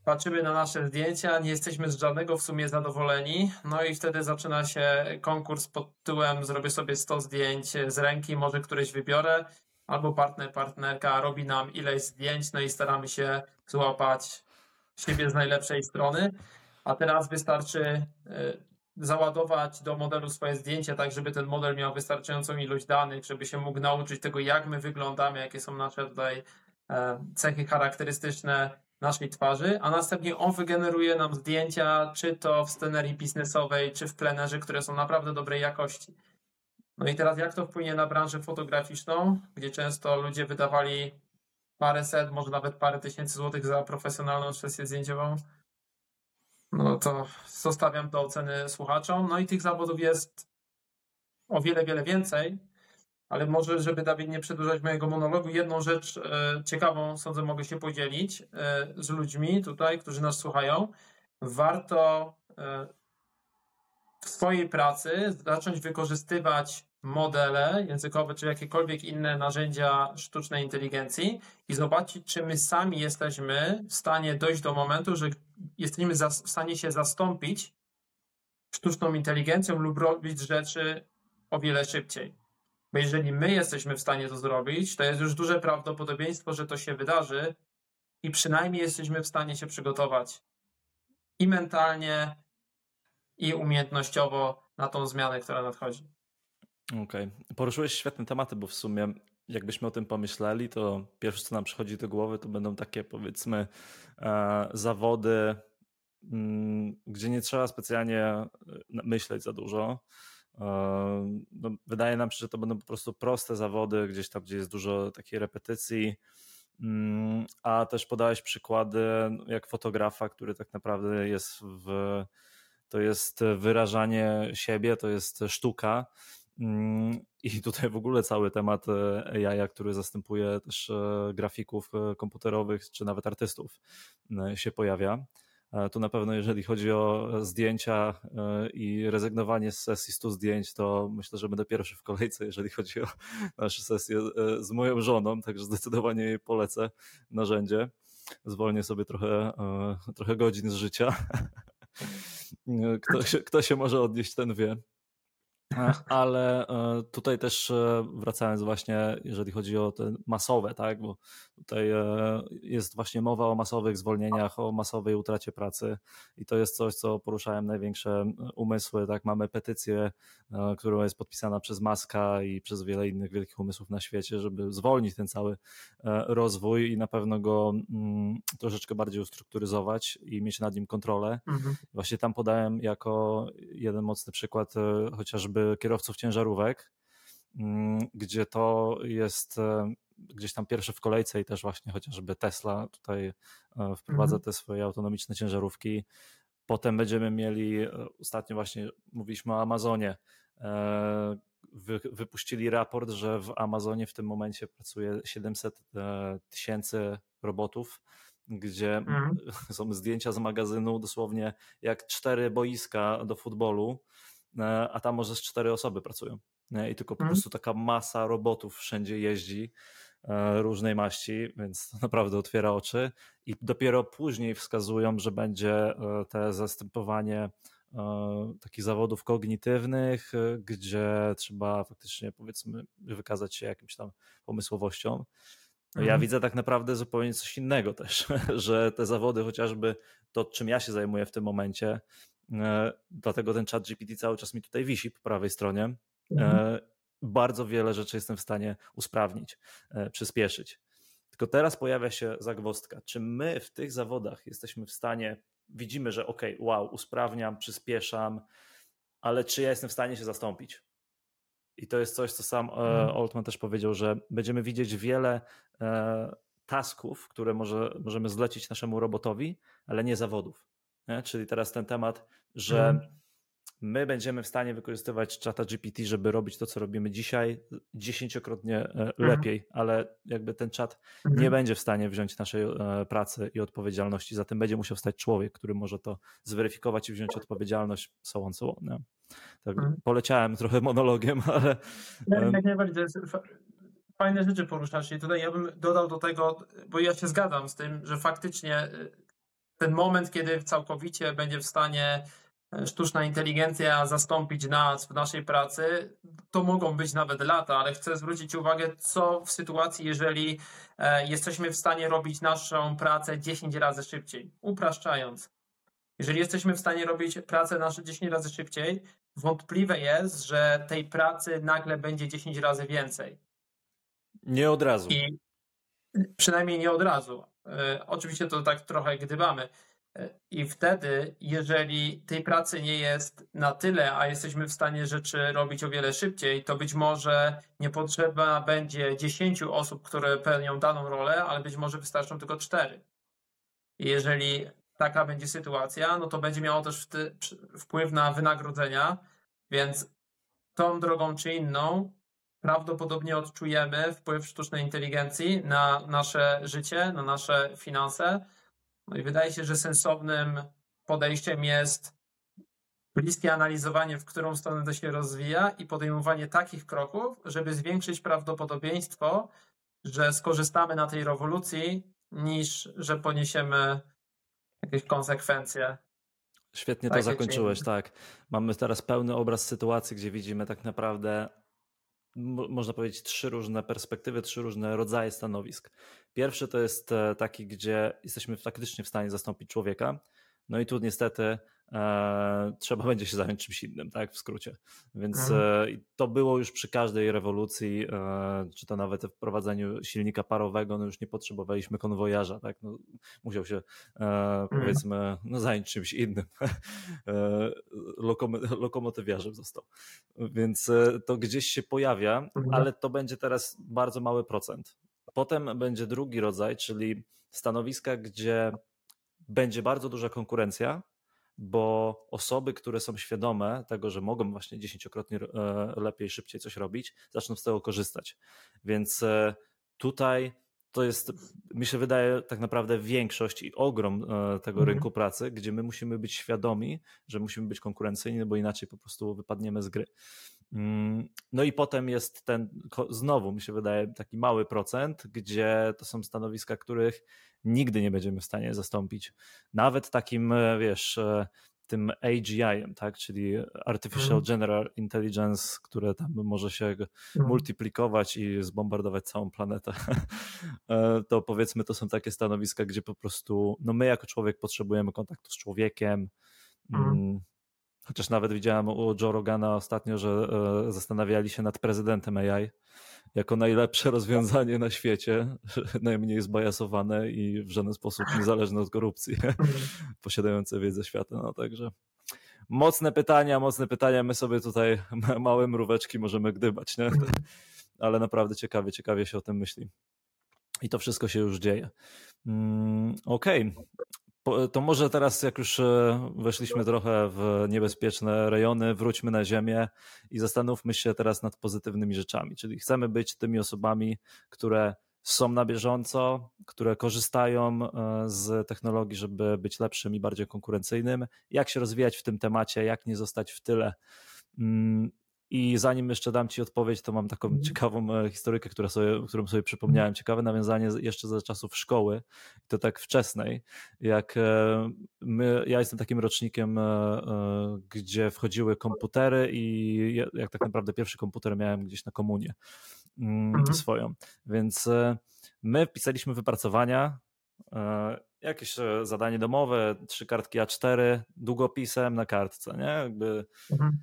Patrzymy na nasze zdjęcia, nie jesteśmy z żadnego w sumie zadowoleni, no i wtedy zaczyna się konkurs pod tytułem zrobię sobie 100 zdjęć z ręki, może któreś wybiorę, albo partner, partnerka robi nam ileś zdjęć, no i staramy się złapać siebie z najlepszej strony. a teraz wystarczy załadować do modelu swoje zdjęcie, tak żeby ten model miał wystarczającą ilość danych, żeby się mógł nauczyć tego, jak my wyglądamy, jakie są nasze tutaj cechy charakterystyczne naszej twarzy, a następnie on wygeneruje nam zdjęcia, czy to w scenerii biznesowej, czy w plenerze, które są naprawdę dobrej jakości. No i teraz jak to wpłynie na branżę fotograficzną, gdzie często ludzie wydawali parę set, może nawet parę tysięcy złotych za profesjonalną sesję zdjęciową? No to zostawiam do oceny słuchaczom. No i tych zawodów jest o wiele, wiele więcej, ale może, żeby Dawid nie przedłużać mojego monologu, jedną rzecz e, ciekawą, sądzę, mogę się podzielić e, z ludźmi tutaj, którzy nas słuchają. Warto e, w swojej pracy zacząć wykorzystywać modele językowe czy jakiekolwiek inne narzędzia sztucznej inteligencji i zobaczyć, czy my sami jesteśmy w stanie dojść do momentu, że jesteśmy w stanie się zastąpić sztuczną inteligencją lub robić rzeczy o wiele szybciej. Bo jeżeli my jesteśmy w stanie to zrobić, to jest już duże prawdopodobieństwo, że to się wydarzy i przynajmniej jesteśmy w stanie się przygotować i mentalnie, i umiejętnościowo na tą zmianę, która nadchodzi. Okej. Okay. Poruszyłeś świetne tematy, bo w sumie jakbyśmy o tym pomyśleli, to pierwsze, co nam przychodzi do głowy, to będą takie powiedzmy e, zawody, mm, gdzie nie trzeba specjalnie e, myśleć za dużo. E, no, wydaje nam się, że to będą po prostu proste zawody, gdzieś tam, gdzie jest dużo takiej repetycji, mm, a też podałeś przykłady jak fotografa, który tak naprawdę jest w to jest wyrażanie siebie, to jest sztuka. Mm, I tutaj w ogóle cały temat e, AI, który zastępuje też e, grafików e, komputerowych czy nawet artystów się pojawia. Tu na pewno, jeżeli chodzi o zdjęcia i rezygnowanie z sesji 100 zdjęć, to myślę, że będę pierwszy w kolejce, jeżeli chodzi o nasze sesje z moją żoną, także zdecydowanie jej polecę narzędzie. Zwolnię sobie trochę, trochę godzin z życia. *laughs* Kto się, kto się może odnieść, ten wie. E, ale e, tutaj też e, wracając właśnie, jeżeli chodzi o te masowe, tak, bo tutaj jest właśnie mowa o masowych zwolnieniach, o masowej utracie pracy i to jest coś, co poruszałem największe umysły, tak, mamy petycję, która jest podpisana przez Maska i przez wiele innych wielkich umysłów na świecie, żeby zwolnić ten cały rozwój i na pewno go mm, troszeczkę bardziej ustrukturyzować i mieć nad nim kontrolę. Mhm. Właśnie tam podałem jako jeden mocny przykład chociażby kierowców ciężarówek, mm, gdzie to jest e, gdzieś tam pierwsze w kolejce i też właśnie chociażby Tesla tutaj e, wprowadza mhm. te swoje autonomiczne ciężarówki. Potem będziemy mieli, e, ostatnio właśnie mówiliśmy o Amazonie, wy, wypuścili raport, że w Amazonie w tym momencie pracuje 700 tysięcy robotów, gdzie mhm. *laughs* są zdjęcia z magazynu dosłownie jak cztery boiska do futbolu a tam może z cztery osoby pracują. Nie? I tylko po mhm. prostu taka masa robotów wszędzie jeździ e, różnej maści, więc to naprawdę otwiera oczy i dopiero później wskazują, że będzie e, te zastępowanie takich zawodów kognitywnych, gdzie trzeba faktycznie powiedzmy wykazać się jakimś tam pomysłowością. Ja mhm. widzę tak naprawdę zupełnie coś innego też, *laughs* że te zawody, chociażby to, czym ja się zajmuję w tym momencie, E, dlatego ten chat GPT cały czas mi tutaj wisi po prawej stronie. E, mhm. Bardzo wiele rzeczy jestem w stanie usprawnić, e, przyspieszyć. Tylko teraz pojawia się zagwozdka. Czy my w tych zawodach jesteśmy w stanie, widzimy, że ok, wow, usprawniam, przyspieszam, ale czy ja jestem w stanie się zastąpić? I to jest coś, co sam mhm. Altman też powiedział, że będziemy widzieć wiele tasków, które może, możemy zlecić naszemu robotowi, ale nie zawodów. Nie? Czyli teraz ten temat, że mhm. my będziemy w stanie wykorzystywać czata GPT, żeby robić to, co robimy dzisiaj, dziesięciokrotnie e, mhm. lepiej, ale jakby ten czat mhm. nie będzie w stanie wziąć naszej e, pracy i odpowiedzialności. Za tym będzie musiał stać człowiek, który może to zweryfikować i wziąć odpowiedzialność, so on, so on. Nie? Tak, poleciałem trochę monologiem, *laughs* ale. Jak najbardziej. Fajne rzeczy poruszasz i tutaj ja bym dodał do tego, bo ja się zgadzam z tym, że faktycznie y, ten moment, kiedy całkowicie będzie w stanie e, sztuczna inteligencja zastąpić nas w naszej pracy, to mogą być nawet lata, ale chcę zwrócić uwagę, co w sytuacji, jeżeli e, jesteśmy w stanie robić naszą pracę 10 razy szybciej, upraszczając. Jeżeli jesteśmy w stanie robić pracę nasze 10 razy szybciej, wątpliwe jest, że tej pracy nagle będzie 10 razy więcej. Nie od razu. I przynajmniej nie od razu. E, oczywiście to tak trochę gdybamy. E, I wtedy, jeżeli tej pracy nie jest na tyle, a jesteśmy w stanie rzeczy robić o wiele szybciej, to być może nie potrzeba będzie 10 osób, które pełnią daną rolę, ale być może wystarczą tylko 4. I jeżeli taka będzie sytuacja, no to będzie miało też wpływ na wynagrodzenia, więc tą drogą czy inną prawdopodobnie odczujemy wpływ sztucznej inteligencji na nasze życie, na nasze finanse. No i wydaje się, że sensownym podejściem jest bliskie analizowanie, w którą stronę to się rozwija i podejmowanie takich kroków, żeby zwiększyć prawdopodobieństwo, że skorzystamy na tej rewolucji, niż że poniesiemy jakieś konsekwencje. Świetnie to zakończyłeś, tak. Mamy teraz pełny obraz sytuacji, gdzie widzimy tak naprawdę można powiedzieć, trzy różne perspektywy, trzy różne rodzaje stanowisk. Pierwszy to jest e, taki, gdzie jesteśmy faktycznie w stanie zastąpić człowieka. No i tu niestety trzeba *laughs* będzie się zająć czymś innym, tak, w skrócie. Więc mhm. e, to było już przy każdej rewolucji, e, czy to nawet w wprowadzeniu silnika parowego, no już nie potrzebowaliśmy konwojarza, tak, no, musiał się e, mhm. powiedzmy no, zająć czymś innym. *laughs* E, lokom lokomotywiarzem został. Więc to gdzieś się pojawia, mhm. ale to będzie teraz bardzo mały procent. Potem będzie drugi rodzaj, czyli stanowiska, gdzie będzie bardzo duża konkurencja, bo osoby, które są świadome tego, że mogą właśnie dziesięciokrotnie e, lepiej, szybciej coś robić, zaczną z tego korzystać. Więc e, tutaj to jest, mi się wydaje, tak naprawdę większość i ogrom e, tego mhm. rynku pracy, gdzie my musimy być świadomi, że musimy być konkurencyjni, bo inaczej po prostu wypadniemy z gry. Mm, no i potem jest ten, znowu mi się wydaje, taki mały procent, gdzie to są stanowiska, których nigdy nie będziemy w stanie zastąpić. Nawet takim, e, wiesz, e, tym AGI-em, tak? czyli Artificial mhm. General Intelligence, które tam może się mhm. multiplikować i zbombardować całą planetę. *laughs* E, to powiedzmy, to są takie stanowiska, gdzie po prostu no my jako człowiek potrzebujemy kontaktu z człowiekiem. Chociaż nawet widziałem u Joe Rogana ostatnio, że zastanawiali się nad prezydentem AI jako najlepsze rozwiązanie na świecie, *laughs* najmniej zbajasowane i w żaden sposób niezależne od korupcji, *laughs* posiadające wiedzę świata. No także mocne pytania, mocne pytania. My sobie tutaj *laughs* małe mróweczki możemy gdybać, nie? ale naprawdę ciekawie, ciekawie się o tym myśli. I to wszystko się już dzieje. Mm, okej, okay to może teraz, jak już e, weszliśmy trochę w niebezpieczne rejony, wróćmy na ziemię i zastanówmy się teraz nad pozytywnymi rzeczami. Czyli chcemy być tymi osobami, które są na bieżąco, które korzystają e, z technologii, żeby być lepszym i bardziej konkurencyjnym. Jak się rozwijać w tym temacie, jak nie zostać w tyle. Mm, i zanim jeszcze dam Ci odpowiedź, to mam taką mhm. ciekawą e, historykę, która sobie, którą sobie przypomniałem. Ciekawe nawiązanie jeszcze ze czasów szkoły, to tak wczesnej, jak e, my, ja jestem takim rocznikiem, e, gdzie wchodziły komputery i jak tak naprawdę pierwszy komputer miałem gdzieś na komunie mm, mhm. swoją. Więc my pisaliśmy wypracowania, jakieś zadanie domowe, trzy kartki A4, długopisem na kartce, nie? Jakby... Mhm.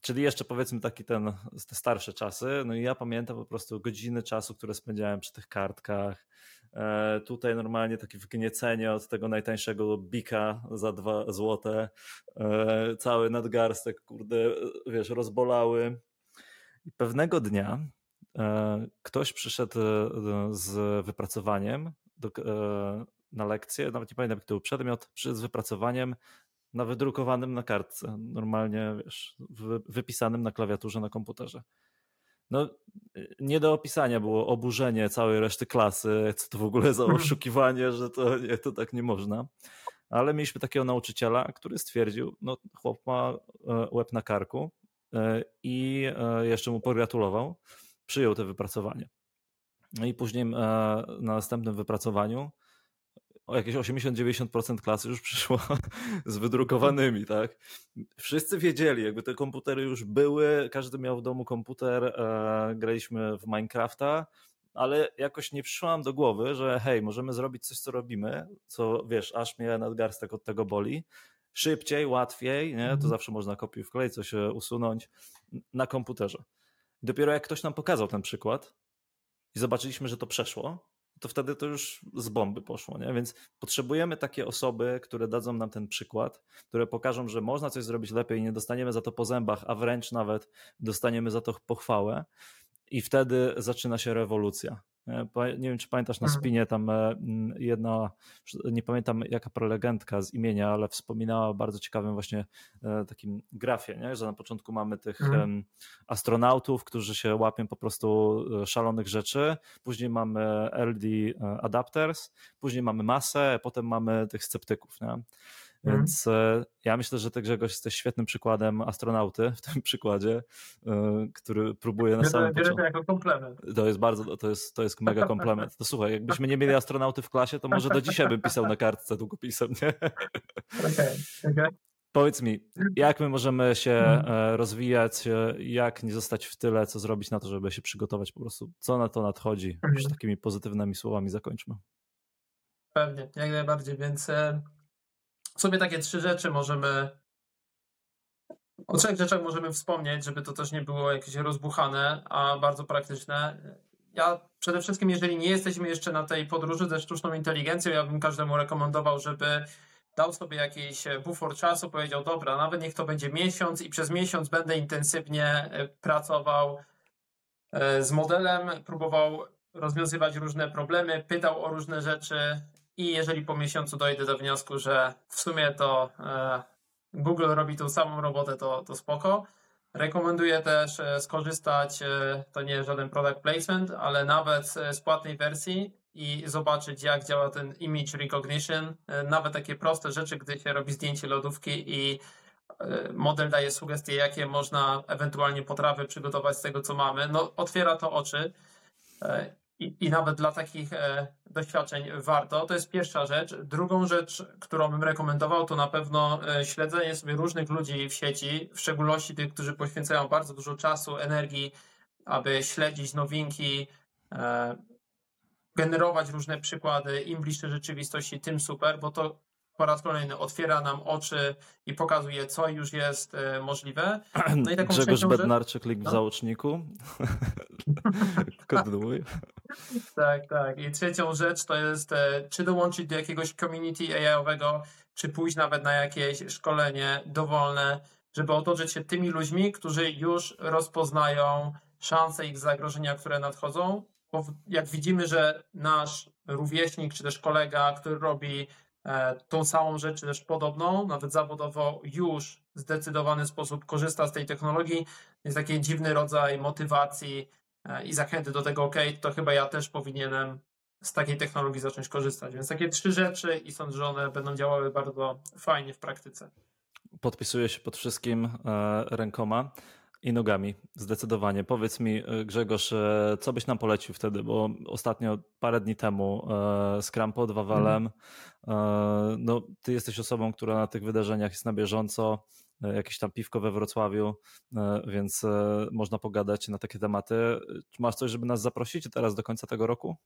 Czyli jeszcze powiedzmy taki ten, te starsze czasy. No i ja pamiętam po prostu godziny czasu, które spędzałem przy tych kartkach. E, tutaj normalnie takie wgniecenie od tego najtańszego bika za dwa złote. E, cały nadgarstek, kurde, wiesz, rozbolały. I pewnego dnia e, ktoś przyszedł e, z wypracowaniem do, e, na lekcję, nawet nie pamiętam, jak to był przedmiot, z wypracowaniem na wydrukowanym na kartce, normalnie wiesz, wypisanym na klawiaturze na komputerze. No, nie do opisania było oburzenie całej reszty klasy, co to w ogóle za mhm. oszukiwanie, że to, nie, to tak nie można. Ale mieliśmy takiego nauczyciela, który stwierdził, no chłop ma e, łeb na karku e, i e, jeszcze mu pogratulował, przyjął to wypracowanie. No i później na następnym wypracowaniu o jakieś 80-90% klasy już przyszło *laughs* z wydrukowanymi, tak? Wszyscy wiedzieli, jakby te komputery już były, każdy miał w domu komputer, e, graliśmy w Minecrafta, ale jakoś nie przyszło nam do głowy, że hej, możemy zrobić coś, co robimy, co wiesz, aż mnie nadgarstek od tego boli, szybciej, łatwiej, nie? to mhm. zawsze można kopiuj wkleić, coś usunąć na komputerze. Dopiero jak ktoś nam pokazał ten przykład i zobaczyliśmy, że to przeszło, to wtedy to już z bomby poszło, nie? Więc potrzebujemy takie osoby, które dadzą nam ten przykład, które pokażą, że można coś zrobić lepiej i nie dostaniemy za to po zębach, a wręcz nawet dostaniemy za to pochwałę i wtedy zaczyna się rewolucja. Nie wiem, czy pamiętasz na mhm. spinie tam e, jedna, nie pamiętam jaka prelegentka z imienia, ale wspominała o bardzo ciekawym właśnie e, takim grafie, nie? że na początku mamy tych mhm. astronautów, którzy się łapią po prostu e, szalonych rzeczy, później mamy LD adapters, później mamy masę, potem mamy tych sceptyków. Nie? Mhm. Więc mhm. ja myślę, że ty Grzegorz jesteś świetnym przykładem astronauty w tym *laughs* przykładzie, e, który próbuje na samym początku. to jako komplement. To jest bardzo, to jest, to jest mega komplement. To słuchaj, jakbyśmy nie mieli astronauty w klasie, to może do dzisiaj bym pisał na kartce długopisem, nie? *laughs* Okej, okay, okay. Powiedz mi, jak my możemy się mhm. e, rozwijać, jak nie zostać w tyle, co zrobić na to, żeby się przygotować po prostu, co na to nadchodzi? Już takimi pozytywnymi słowami zakończmy. Pewnie, jak najbardziej, więc w sobie takie trzy rzeczy możemy. O trzech rzeczach możemy wspomnieć, żeby to też nie było jakieś rozbuchane, a bardzo praktyczne. Ja przede wszystkim, jeżeli nie jesteśmy jeszcze na tej podróży ze sztuczną inteligencją, ja bym każdemu rekomendował, żeby dał sobie jakiś bufor czasu, powiedział: Dobra, nawet niech to będzie miesiąc, i przez miesiąc będę intensywnie e, pracował e, z modelem, próbował rozwiązywać różne problemy, pytał o różne rzeczy, i jeżeli po miesiącu dojdę do wniosku, że w sumie to e, Google robi tą samą robotę, to, to spoko. Rekomenduję też e, skorzystać, e, to nie żaden product placement, ale nawet z płatnej wersji i zobaczyć, jak działa ten image recognition. Nawet takie proste rzeczy, gdy się robi zdjęcie lodówki i model daje sugestie, jakie można ewentualnie potrawy przygotować z tego, co mamy. No, otwiera to oczy i, i nawet dla takich e, doświadczeń warto. To jest pierwsza rzecz. Drugą rzecz, którą bym rekomendował, to na pewno e, śledzenie sobie różnych ludzi w sieci, w szczególności tych, którzy poświęcają bardzo dużo czasu, energii, aby śledzić nowinki, e, generować różne przykłady. Im bliższe rzeczywistości, tym super, bo to po raz kolejny otwiera nam oczy i pokazuje, co już jest e, możliwe. *clears throat* No i taką Grzegorz Bednarczyk, link w no. załączniku. *laughs* Kontynuuj. tak, tak. I trzecią rzecz to jest, e, czy dołączyć do jakiegoś community AI-owego, czy pójść nawet na jakieś szkolenie dowolne, żeby otoczyć się tymi ludźmi, którzy już rozpoznają szanse i zagrożenia, które nadchodzą. Bo jak widzimy, że nasz rówieśnik, czy też kolega, który robi tą samą rzecz, też podobną, nawet zawodowo już w zdecydowany sposób korzysta z tej technologii. Jest taki dziwny rodzaj motywacji e, i zachęty do tego, ok, to chyba ja też powinienem z takiej technologii zacząć korzystać. Więc takie trzy rzeczy i sądzę, że one będą działały bardzo fajnie w praktyce. Podpisuję się pod wszystkim e, rękoma i nogami, zdecydowanie. Powiedz mi, e, Grzegorz, e, co byś nam polecił wtedy, bo ostatnio, parę dni temu e, Kram pod Wawelem, mm. no, ty jesteś osobą, która na tych wydarzeniach jest na bieżąco, jakieś tam piwko we Wrocławiu, więc można pogadać na takie tematy. Czy masz coś, żeby nas zaprosić teraz do końca tego roku?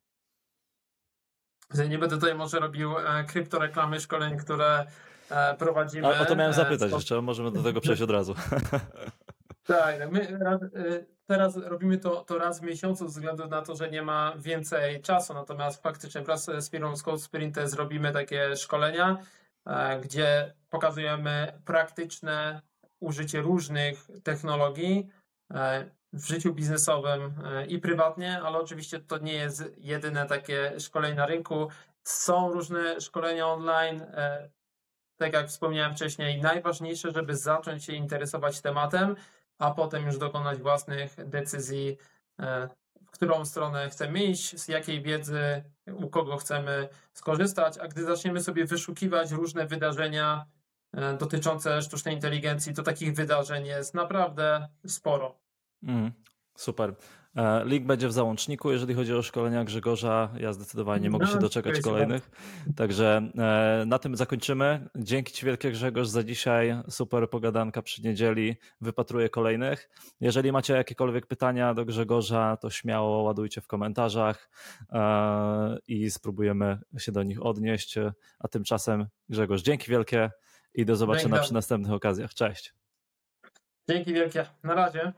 Nie będę tutaj może robił kryptoreklamy szkoleń, które prowadzimy. A, o to miałem zapytać jeszcze, możemy do tego przejść od razu. *laughs* Tak, my y, teraz robimy to, to raz w miesiącu ze względu na to, że nie ma więcej czasu, natomiast faktycznie wraz z firmą Scott Sprint zrobimy takie szkolenia, e, gdzie pokazujemy praktyczne użycie różnych technologii e, w życiu biznesowym e, i prywatnie, ale oczywiście to nie jest jedyne takie szkolenie na rynku. Są różne szkolenia online, tak jak wspomniałem wcześniej, najważniejsze, żeby zacząć się interesować tematem, a potem już dokonać własnych decyzji, e, w którą stronę chcemy iść, z jakiej wiedzy, u kogo chcemy skorzystać, a gdy zaczniemy sobie wyszukiwać różne wydarzenia e, dotyczące sztucznej inteligencji, to takich wydarzeń jest naprawdę sporo. Mm. Super. E, link będzie w załączniku, jeżeli chodzi o szkolenia Grzegorza. Ja zdecydowanie nie mogę No, się doczekać kolejnych. Także e, na tym zakończymy. Dzięki Ci wielkie Grzegorz za dzisiaj. Super pogadanka przy niedzieli. Wypatruję kolejnych. Jeżeli macie jakiekolwiek pytania do Grzegorza, to śmiało ładujcie w komentarzach e, i spróbujemy się do nich odnieść. A tymczasem Grzegorz, dzięki wielkie i do zobaczenia Dzięki, przy następnych okazjach. Cześć. Dzięki wielkie. Na razie.